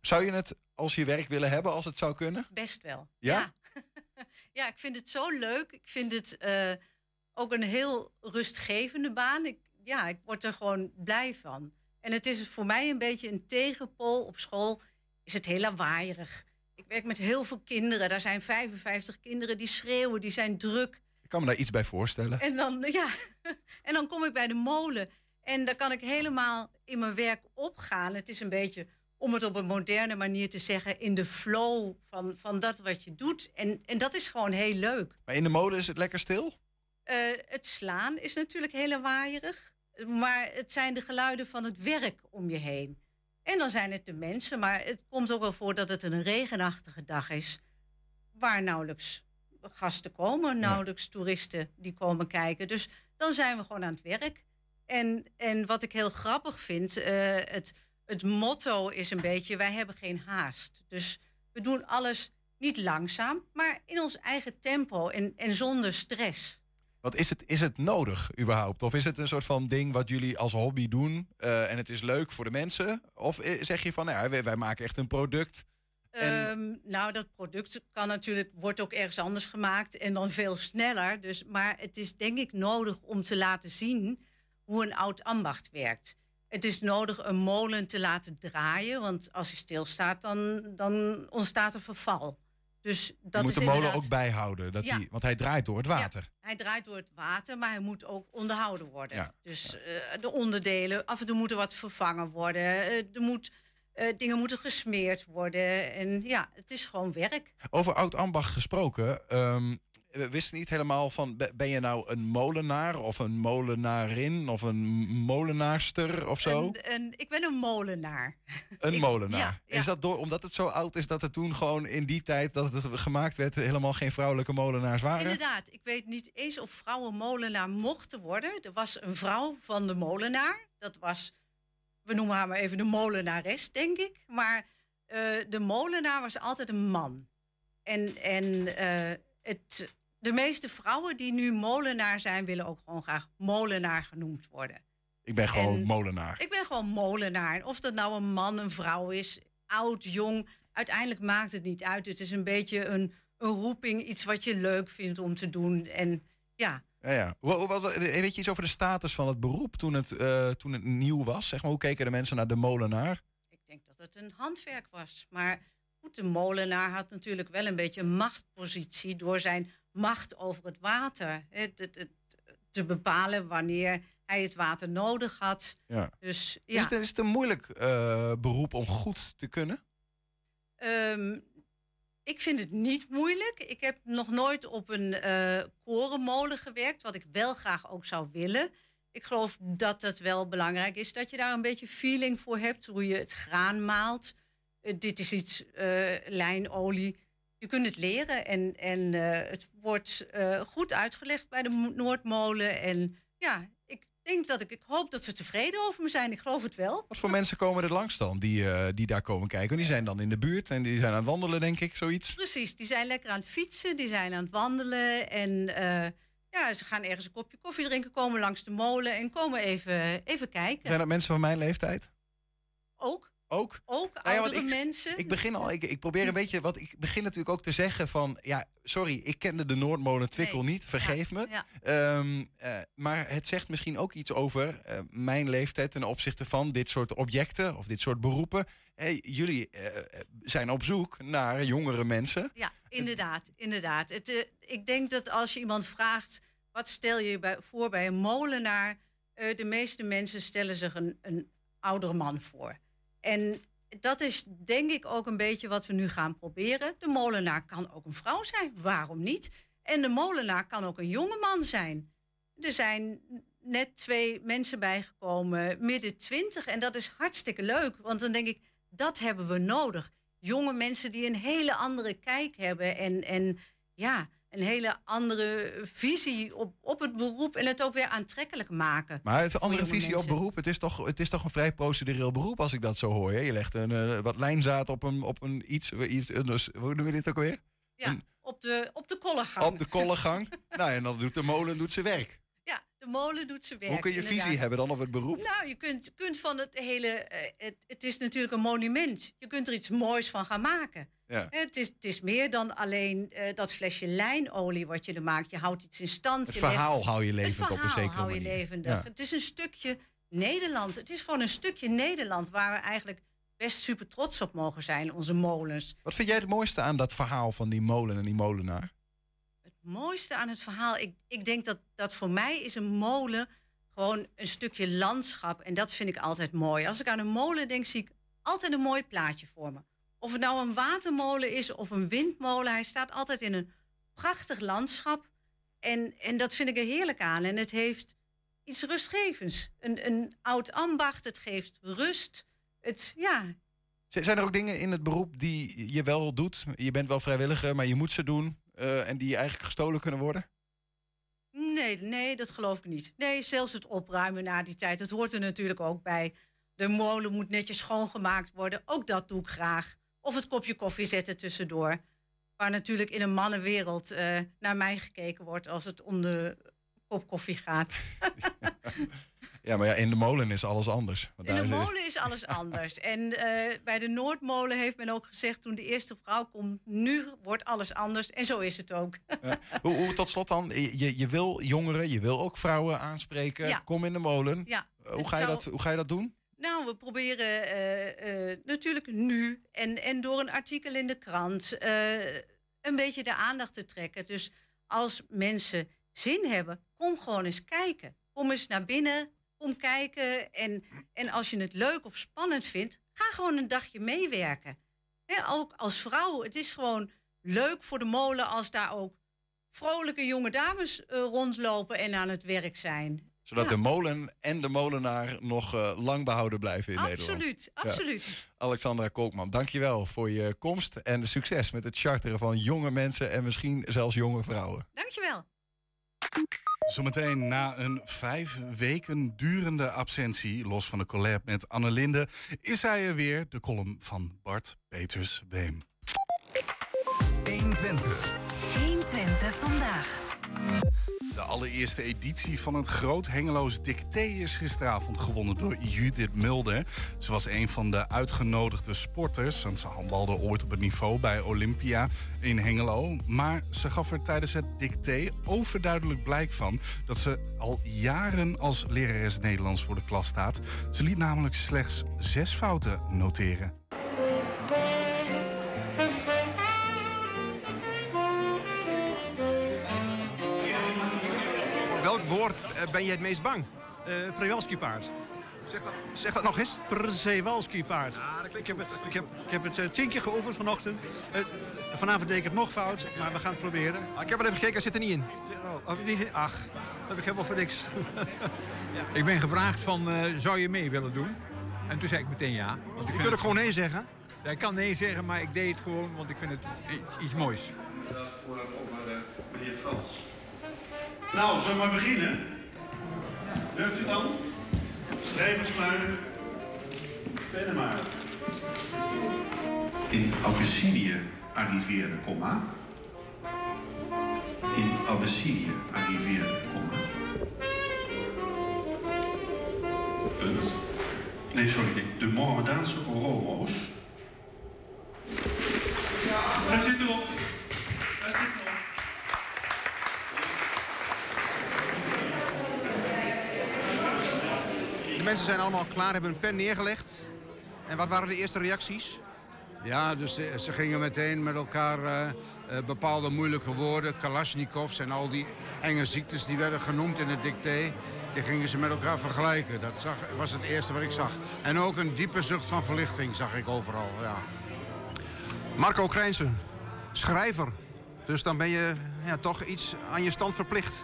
Zou je het als je werk willen hebben, als het zou kunnen? Best wel. Ja? Ja, Ja, ik vind het zo leuk. Ik vind het eh, ook een heel rustgevende baan. Ik, ja, ik word er gewoon blij van. En het is voor mij een beetje een tegenpol. Op school is het heel lawaaierig. Ik werk met heel veel kinderen. Daar zijn 55 kinderen die schreeuwen, die zijn druk. Ik kan me daar iets bij voorstellen. En dan, ja, en dan kom ik bij de molen. En dan kan ik helemaal in mijn werk opgaan. Het is een beetje, om het op een moderne manier te zeggen, in de flow van, van dat wat je doet. En, en dat is gewoon heel leuk. Maar in de molen is het lekker stil? Eh, het slaan is natuurlijk heel lawaaierig. Maar het zijn de geluiden van het werk om je heen. En dan zijn het de mensen. Maar het komt ook wel voor dat het een regenachtige dag is. Waar nauwelijks gasten komen, nauwelijks toeristen die komen kijken. Dus dan zijn we gewoon aan het werk. En, en wat ik heel grappig vind, eh, het, het motto is een beetje: wij hebben geen haast. Dus we doen alles niet langzaam, maar in ons eigen tempo en, en zonder stress. Wat is het, is het nodig überhaupt? Of is het een soort van ding wat jullie als hobby doen eh, en het is leuk voor de mensen? Of eh, zeg je van, nou ja, wij, wij maken echt een product? En- Ehm, nou, dat product kan natuurlijk, wordt ook ergens anders gemaakt en dan veel sneller. Dus, maar het is denk ik nodig om te laten zien hoe een oud ambacht werkt. Het is nodig een molen te laten draaien, want als hij stilstaat, dan, dan ontstaat er verval. Dus Je dat moet is de molen inderdaad- ook bijhouden, dat Ja. hij, want hij draait door het water. Hij draait door het water, maar hij moet ook onderhouden worden. Ja, Dus eh, de onderdelen, af en toe moet er wat vervangen worden. eh, er moet, eh, dingen moeten gesmeerd worden. En ja, het is gewoon werk. Over oud ambacht gesproken, ehm, we wisten niet helemaal van, be- ben je nou een molenaar of een molenarin of een molenaarster of zo? Ik ben een molenaar. Een Ik- molenaar. ja, ja. Is dat door, omdat het zo oud is dat het toen gewoon in die tijd dat het gemaakt werd helemaal geen vrouwelijke molenaars waren? Inderdaad, ik weet niet eens of vrouwen molenaar mochten worden. Er was een vrouw van de molenaar. Dat was, we noemen haar maar even de molenares, denk ik. Maar eh, de molenaar was altijd een man. En, en eh, het, de meeste vrouwen die nu molenaar zijn, willen ook gewoon graag molenaar genoemd worden. Ik ben gewoon En- molenaar. Ik ben gewoon molenaar. En Of dat nou een man, een vrouw is, oud, jong. Uiteindelijk maakt het niet uit. Het is een beetje een, een roeping, iets wat je leuk vindt om te doen. En ja, Ja, ja. Wa- wa- wa- weet je iets over de status van het beroep toen het, eh, toen het nieuw was? Zeg maar, hoe keken de mensen naar de molenaar? ik denk dat het een handwerk was. Maar goed, de molenaar had natuurlijk wel een beetje een machtpositie door zijn macht over het water. Het, het, het, te bepalen wanneer hij het water nodig had. Ja. Dus Is, het, is het een moeilijk eh, beroep om goed te kunnen? Ehm, ik vind het niet moeilijk. Ik heb nog nooit op een eh korenmolen gewerkt, wat ik wel graag ook zou willen. Ik geloof dat het wel belangrijk is dat je daar een beetje feeling voor hebt, hoe je het graan maalt. Eh, dit is iets, eh, lijnolie. Je kunt het leren en, en eh, het wordt goed uitgelegd bij de Mo- Noordmolen. En ja, ik denk dat ik, ik hoop dat ze tevreden over me zijn. Ik geloof het wel. Wat voor mensen komen er langs dan die, die daar komen kijken? Die zijn dan in de buurt en die zijn aan het wandelen, denk ik, zoiets. Precies, die zijn lekker aan het fietsen, die zijn aan het wandelen. En ja, ze gaan ergens een kopje koffie drinken, komen langs de molen en komen even, even kijken. Zijn dat mensen van mijn leeftijd? Ook, Ook? ook Nou ja, oudere ik- mensen. Ik begin al, ik, ik probeer een beetje, want ik begin natuurlijk ook te zeggen van, ja, sorry, ik kende de Noordmolen Twikkel Nee. niet, vergeef me. Ja, Ehm, eh, maar het zegt misschien ook iets over eh, mijn leeftijd ten opzichte van dit soort objecten of dit soort beroepen. Hey, jullie eh, zijn op zoek naar jongere mensen. ja, inderdaad, inderdaad. Het, ik denk dat als je iemand vraagt, wat stel je bij, voor bij een molenaar? De meeste mensen stellen zich een, een oudere man voor. En dat is denk ik ook een beetje wat we nu gaan proberen. De molenaar kan ook een vrouw zijn, waarom niet? En de molenaar kan ook een jonge man zijn. Er zijn net twee mensen bijgekomen, midden twintig. En dat is hartstikke leuk, want dan denk ik, dat hebben we nodig. Jonge mensen die een hele andere kijk hebben. En, en ja, een hele andere visie op, op het beroep en het ook weer aantrekkelijk maken. Maar even andere visie op beroep. Het is, toch, het is toch een vrij procedureel beroep als ik dat zo hoor. Hè? Je legt een, eh, wat lijnzaad op een, op een iets. iets een, hoe noemen we dit ook alweer? Ja, op de, op de kollegang. Op de kollegang. nou, en dan doet de molen doet zijn werk. Ja, de molen doet zijn werk. Hoe kun je inderdaad. visie hebben dan op het beroep? Nou, je kunt, kunt van het hele. eh, het, het is natuurlijk een monument. Je kunt er iets moois van gaan maken. Ja. Eh, Het is, het is meer dan alleen eh, dat flesje lijnolie wat je er maakt. Je houdt iets in stand. Het je legt- verhaal hou je levend op een verhaal zekere hou je manier. levendig. Ja. Het is een stukje Nederland. Het is gewoon een stukje Nederland waar we eigenlijk best super trots op mogen zijn, onze molens. Wat vind jij het mooiste aan dat verhaal van die molen en die molenaar? Het mooiste aan het verhaal, ik, ik denk dat, dat voor mij is een molen gewoon een stukje landschap. En dat vind ik altijd mooi. Als ik aan een molen denk, zie ik altijd een mooi plaatje voor me. Of het nou een watermolen is of een windmolen, hij staat altijd in een prachtig landschap. En, en dat vind ik er heerlijk aan. En het heeft iets rustgevends. Een, een oud ambacht, het geeft rust. Het, ja, Zijn er ook dingen in het beroep die je wel doet? Je bent wel vrijwilliger, maar je moet ze doen. eh, en die eigenlijk gestolen kunnen worden? Nee, nee, dat geloof ik niet. Nee, zelfs het opruimen na die tijd, dat hoort er natuurlijk ook bij. De molen moet netjes schoongemaakt worden. Ook dat doe ik graag. Of het kopje koffie zetten tussendoor. Waar natuurlijk in een mannenwereld eh, naar mij gekeken wordt als het om de kop koffie gaat. Ja, maar ja, in de molen is alles anders. Want In de molen is alles anders. En eh, bij de Noordmolen heeft men ook gezegd toen de eerste vrouw komt, nu wordt alles anders. En zo is het ook. Hoe, hoe, tot slot dan, je, je wil jongeren, je wil ook vrouwen aanspreken. Ja. Kom in de molen. Ja, Eh, hoe, ga je zou- dat, hoe ga je dat doen? Nou, we proberen eh, eh, natuurlijk nu en, en door een artikel in de krant eh, een beetje de aandacht te trekken. Dus als mensen zin hebben, kom gewoon eens kijken. Kom eens naar binnen, kom kijken. En, en als je het leuk of spannend vindt, ga gewoon een dagje meewerken. Ook als vrouw, het is gewoon leuk voor de molen als daar ook vrolijke jonge dames rondlopen en aan het werk zijn. Zodat Ja. de molen en de molenaar nog eh, lang behouden blijven in Nederland. Absoluut, absoluut. Alexandra Kolkman, dankjewel voor je komst en succes met het charteren van jonge mensen en misschien zelfs jonge vrouwen. Dankjewel. Zometeen na een vijf weken durende absentie, los van de collab met Anne Linde, is hij er weer, de column van Bart Peters Weem. 120. 120 vandaag. Allereerste editie van het Groot Hengeloos Dicté is gisteravond gewonnen door Judith Mulder. Ze was een van de uitgenodigde sporters, want ze handbalde ooit op het niveau bij Olympia in Hengelo. Maar ze gaf er tijdens het dicté overduidelijk blijk van dat ze al jaren als lerares Nederlands voor de klas staat. Ze liet namelijk slechts zes fouten noteren. Woord eh, ben je het meest bang? Uh, Przewalski-paard. Zeg dat, zeg dat nog eens. Przewalski-paard. ik, heb het, ik, heb, ik heb het eh, tien keer geoefend vanochtend. Eh, vanavond deed ik het nog fout, maar we gaan het proberen. Ah, ik heb het even gekeken, hij zit er niet in. Oh, oh, ach, dat heb ik helemaal voor niks. Ik ben gevraagd van, eh, zou je mee willen doen? En toen zei ik meteen ja. Want ik Je kunt ook gewoon nee zeggen. Ja, ik kan nee zeggen, maar ik deed het gewoon, want ik vind het iets, iets moois. voor meneer Frans. Nou, zullen we maar beginnen? Durft u het dan? Schrijvers klaar. Pennen maar. In Abyssinië arriveerde, komma. In Abyssinië arriveerde, komma. Punt. Nee, sorry, de Mohammedaanse Oromo's. Het zit erop. Het zit erop. Mensen zijn allemaal klaar, hebben hun pen neergelegd. En wat waren de eerste reacties? Ja, dus ze, ze gingen meteen met elkaar eh, eh, bepaalde moeilijke woorden, Kalashnikovs en al die enge ziektes die werden genoemd in het dicté, die gingen ze met elkaar vergelijken. Dat zag, was het eerste wat ik zag. En ook een diepe zucht van verlichting zag ik overal, ja. Marco Krijnsen, schrijver. Dus dan ben je ja, toch iets aan je stand verplicht.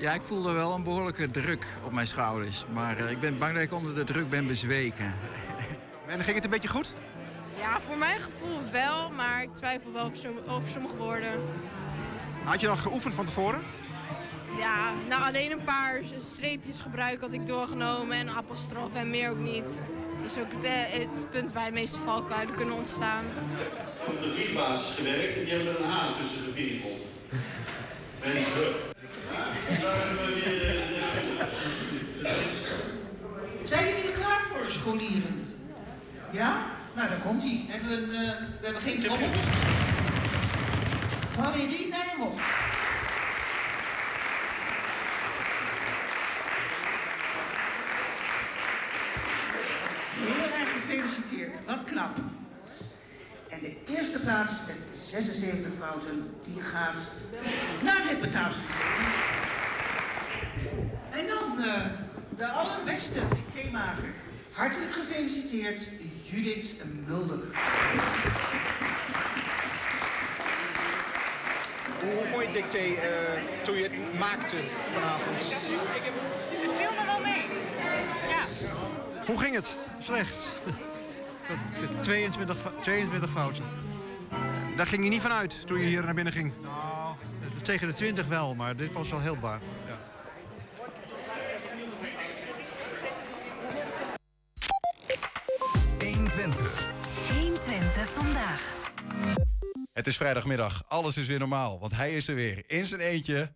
Ja, ik voelde wel een behoorlijke druk op mijn schouders. Maar eh, ik ben bang dat ik onder de druk ben bezweken. En ging het een beetje goed? Ja, voor mijn gevoel wel, maar ik twijfel wel over, som- over sommige woorden. Had je nog geoefend van tevoren? Ja, nou alleen een paar streepjes gebruiken had ik doorgenomen en apostrof en meer ook niet. Dat is ook het, eh, het punt waar de meeste valkuilen kunnen ontstaan. Op de vierbasis gewerkt en die hebben er een haan tussen gepiegeld. Terug? Zijn jullie klaar voor, scholieren? Ja? Nou, daar komt hij. We, een, eh, we hebben geen trommel. Valérie Nijhoff. Heel erg gefeliciteerd. Wat knap. En de eerste plaats met 76 fouten, die gaat naar het betaalsysteem. En dan eh, de allerbeste theemaker. Hartelijk gefeliciteerd, Judith Mulder. Hoe vond je het dicté eh, toen je het maakte vanavond? Het viel me wel mee. Ja. Hoe ging het? Slecht. 22, fo- 22 fouten. Daar ging je niet van uit toen je hier naar binnen ging? Nou, tegen de 20 wel, maar dit was wel heel bar. Ja. Twente. 120 vandaag. Het is vrijdagmiddag, alles is weer normaal, want hij is er weer in zijn eentje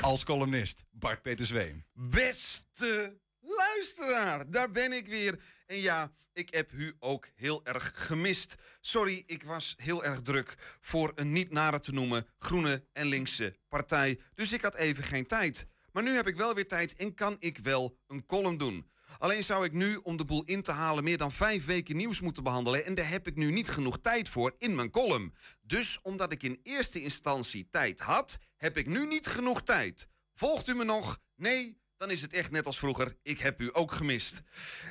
als columnist. Bart Peter Zweem. Beste luisteraar, daar ben ik weer. En ja, ik heb u ook heel erg gemist. Sorry, ik was heel erg druk voor een niet nader te noemen groene en linkse partij. Dus ik had even geen tijd. Maar nu heb ik wel weer tijd en kan ik wel een column doen. Alleen zou ik nu, om de boel in te halen, meer dan vijf weken nieuws moeten behandelen. En daar heb ik nu niet genoeg tijd voor in mijn column. Dus omdat ik in eerste instantie tijd had, heb ik nu niet genoeg tijd. Volgt u me nog? Nee? Dan is het echt net als vroeger. Ik heb u ook gemist.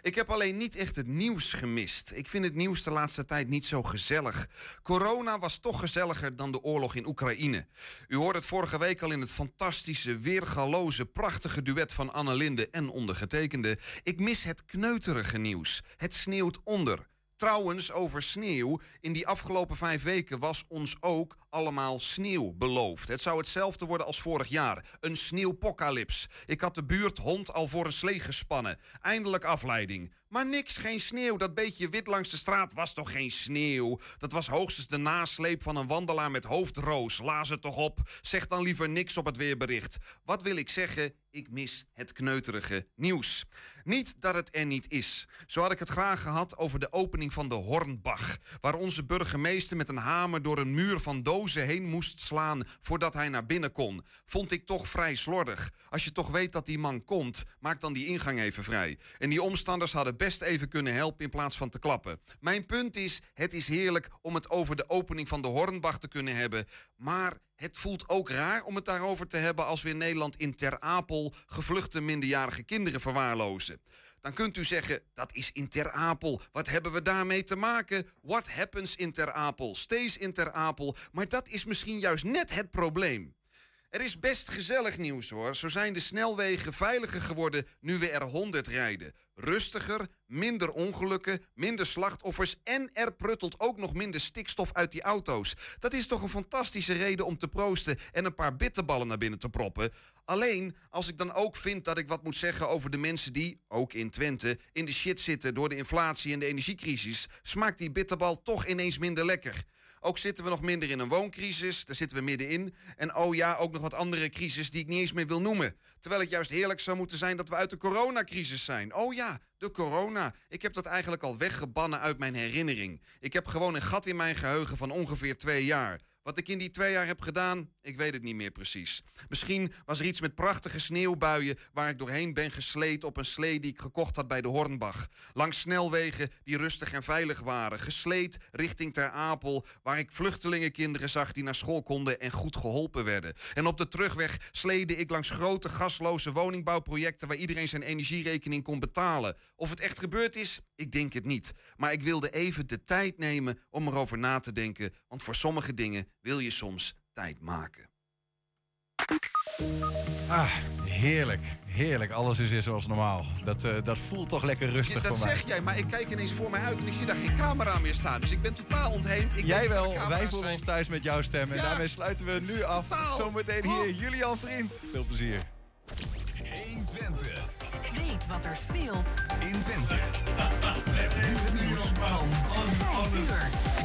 Ik heb alleen niet echt het nieuws gemist. Ik vind het nieuws de laatste tijd niet zo gezellig. Corona was toch gezelliger dan de oorlog in Oekraïne. U hoorde het vorige week al in het fantastische, weergaloze, prachtige duet van Anne Linde en ondergetekende. Ik mis het kneuterige nieuws. Het sneeuwt onder. Trouwens, over sneeuw. In die afgelopen vijf weken was ons ook allemaal sneeuw beloofd. Het zou hetzelfde worden als vorig jaar. Een sneeuwpocalyps. Ik had de buurthond al voor een slee gespannen. Eindelijk afleiding. Maar niks, geen sneeuw. Dat beetje wit langs de straat was toch geen sneeuw? Dat was hoogstens de nasleep van een wandelaar met hoofdroos. Laas het toch op. Zeg dan liever niks op het weerbericht. Wat wil ik zeggen? Ik mis het kneuterige nieuws. Niet dat het er niet is. Zo had ik het graag gehad over de opening van de Hornbach. Waar onze burgemeester met een hamer door een muur van dozen heen moest slaan voordat hij naar binnen kon. Vond ik toch vrij slordig. Als je toch weet dat die man komt, maak dan die ingang even vrij. En die omstanders hadden best even kunnen helpen in plaats van te klappen. Mijn punt is, het is heerlijk om het over de opening van de Hornbach te kunnen hebben. Maar het voelt ook raar om het daarover te hebben als we in Nederland in Ter Apel gevluchte minderjarige kinderen verwaarlozen. Dan kunt u zeggen, dat is in Ter Apel. Wat hebben we daarmee te maken? What happens in Ter Apel? Stays in Ter Apel. Maar dat is misschien juist net het probleem. Er is best gezellig nieuws hoor. Zo zijn de snelwegen veiliger geworden nu we er 100 rijden. Rustiger, minder ongelukken, minder slachtoffers en er pruttelt ook nog minder stikstof uit die auto's. Dat is toch een fantastische reden om te proosten en een paar bitterballen naar binnen te proppen. Alleen als ik dan ook vind dat ik wat moet zeggen over de mensen die, ook in Twente, in de shit zitten door de inflatie en de energiecrisis, smaakt die bitterbal toch ineens minder lekker. Ook zitten we nog minder in een wooncrisis, daar zitten we middenin. En oh ja, ook nog wat andere crisis die ik niet eens meer wil noemen. Terwijl het juist heerlijk zou moeten zijn dat we uit de coronacrisis zijn. Oh ja, de corona. Ik heb dat eigenlijk al weggebannen uit mijn herinnering. Ik heb gewoon een gat in mijn geheugen van ongeveer twee jaar. Wat ik in die twee jaar heb gedaan, ik weet het niet meer precies. Misschien was er iets met prachtige sneeuwbuien waar ik doorheen ben gesleed op een slee die ik gekocht had bij de Hornbach. Langs snelwegen die rustig en veilig waren. Gesleed richting Ter Apel, waar ik vluchtelingenkinderen zag die naar school konden en goed geholpen werden. En op de terugweg sleedde ik langs grote gasloze woningbouwprojecten waar iedereen zijn energierekening kon betalen. Of het echt gebeurd is, ik denk het niet. Maar ik wilde even de tijd nemen om erover na te denken, want voor sommige dingen wil je soms tijd maken. Ah, heerlijk. Heerlijk. Alles is weer zoals normaal. Dat, eh, dat voelt toch lekker rustig dat voor mij. zeg jij, maar ik kijk ineens voor mij uit en ik zie daar geen camera meer staan. Dus ik ben totaal ontheemd. Ik Jij wel, wij voelen zijn. ons thuis met jouw stem. En Ja, daarmee sluiten we nu af. totaal. Zometeen hier Julian Vriend. Veel plezier. 120. Weet wat er speelt in Twente. Met nu het nieuws van 5 uur.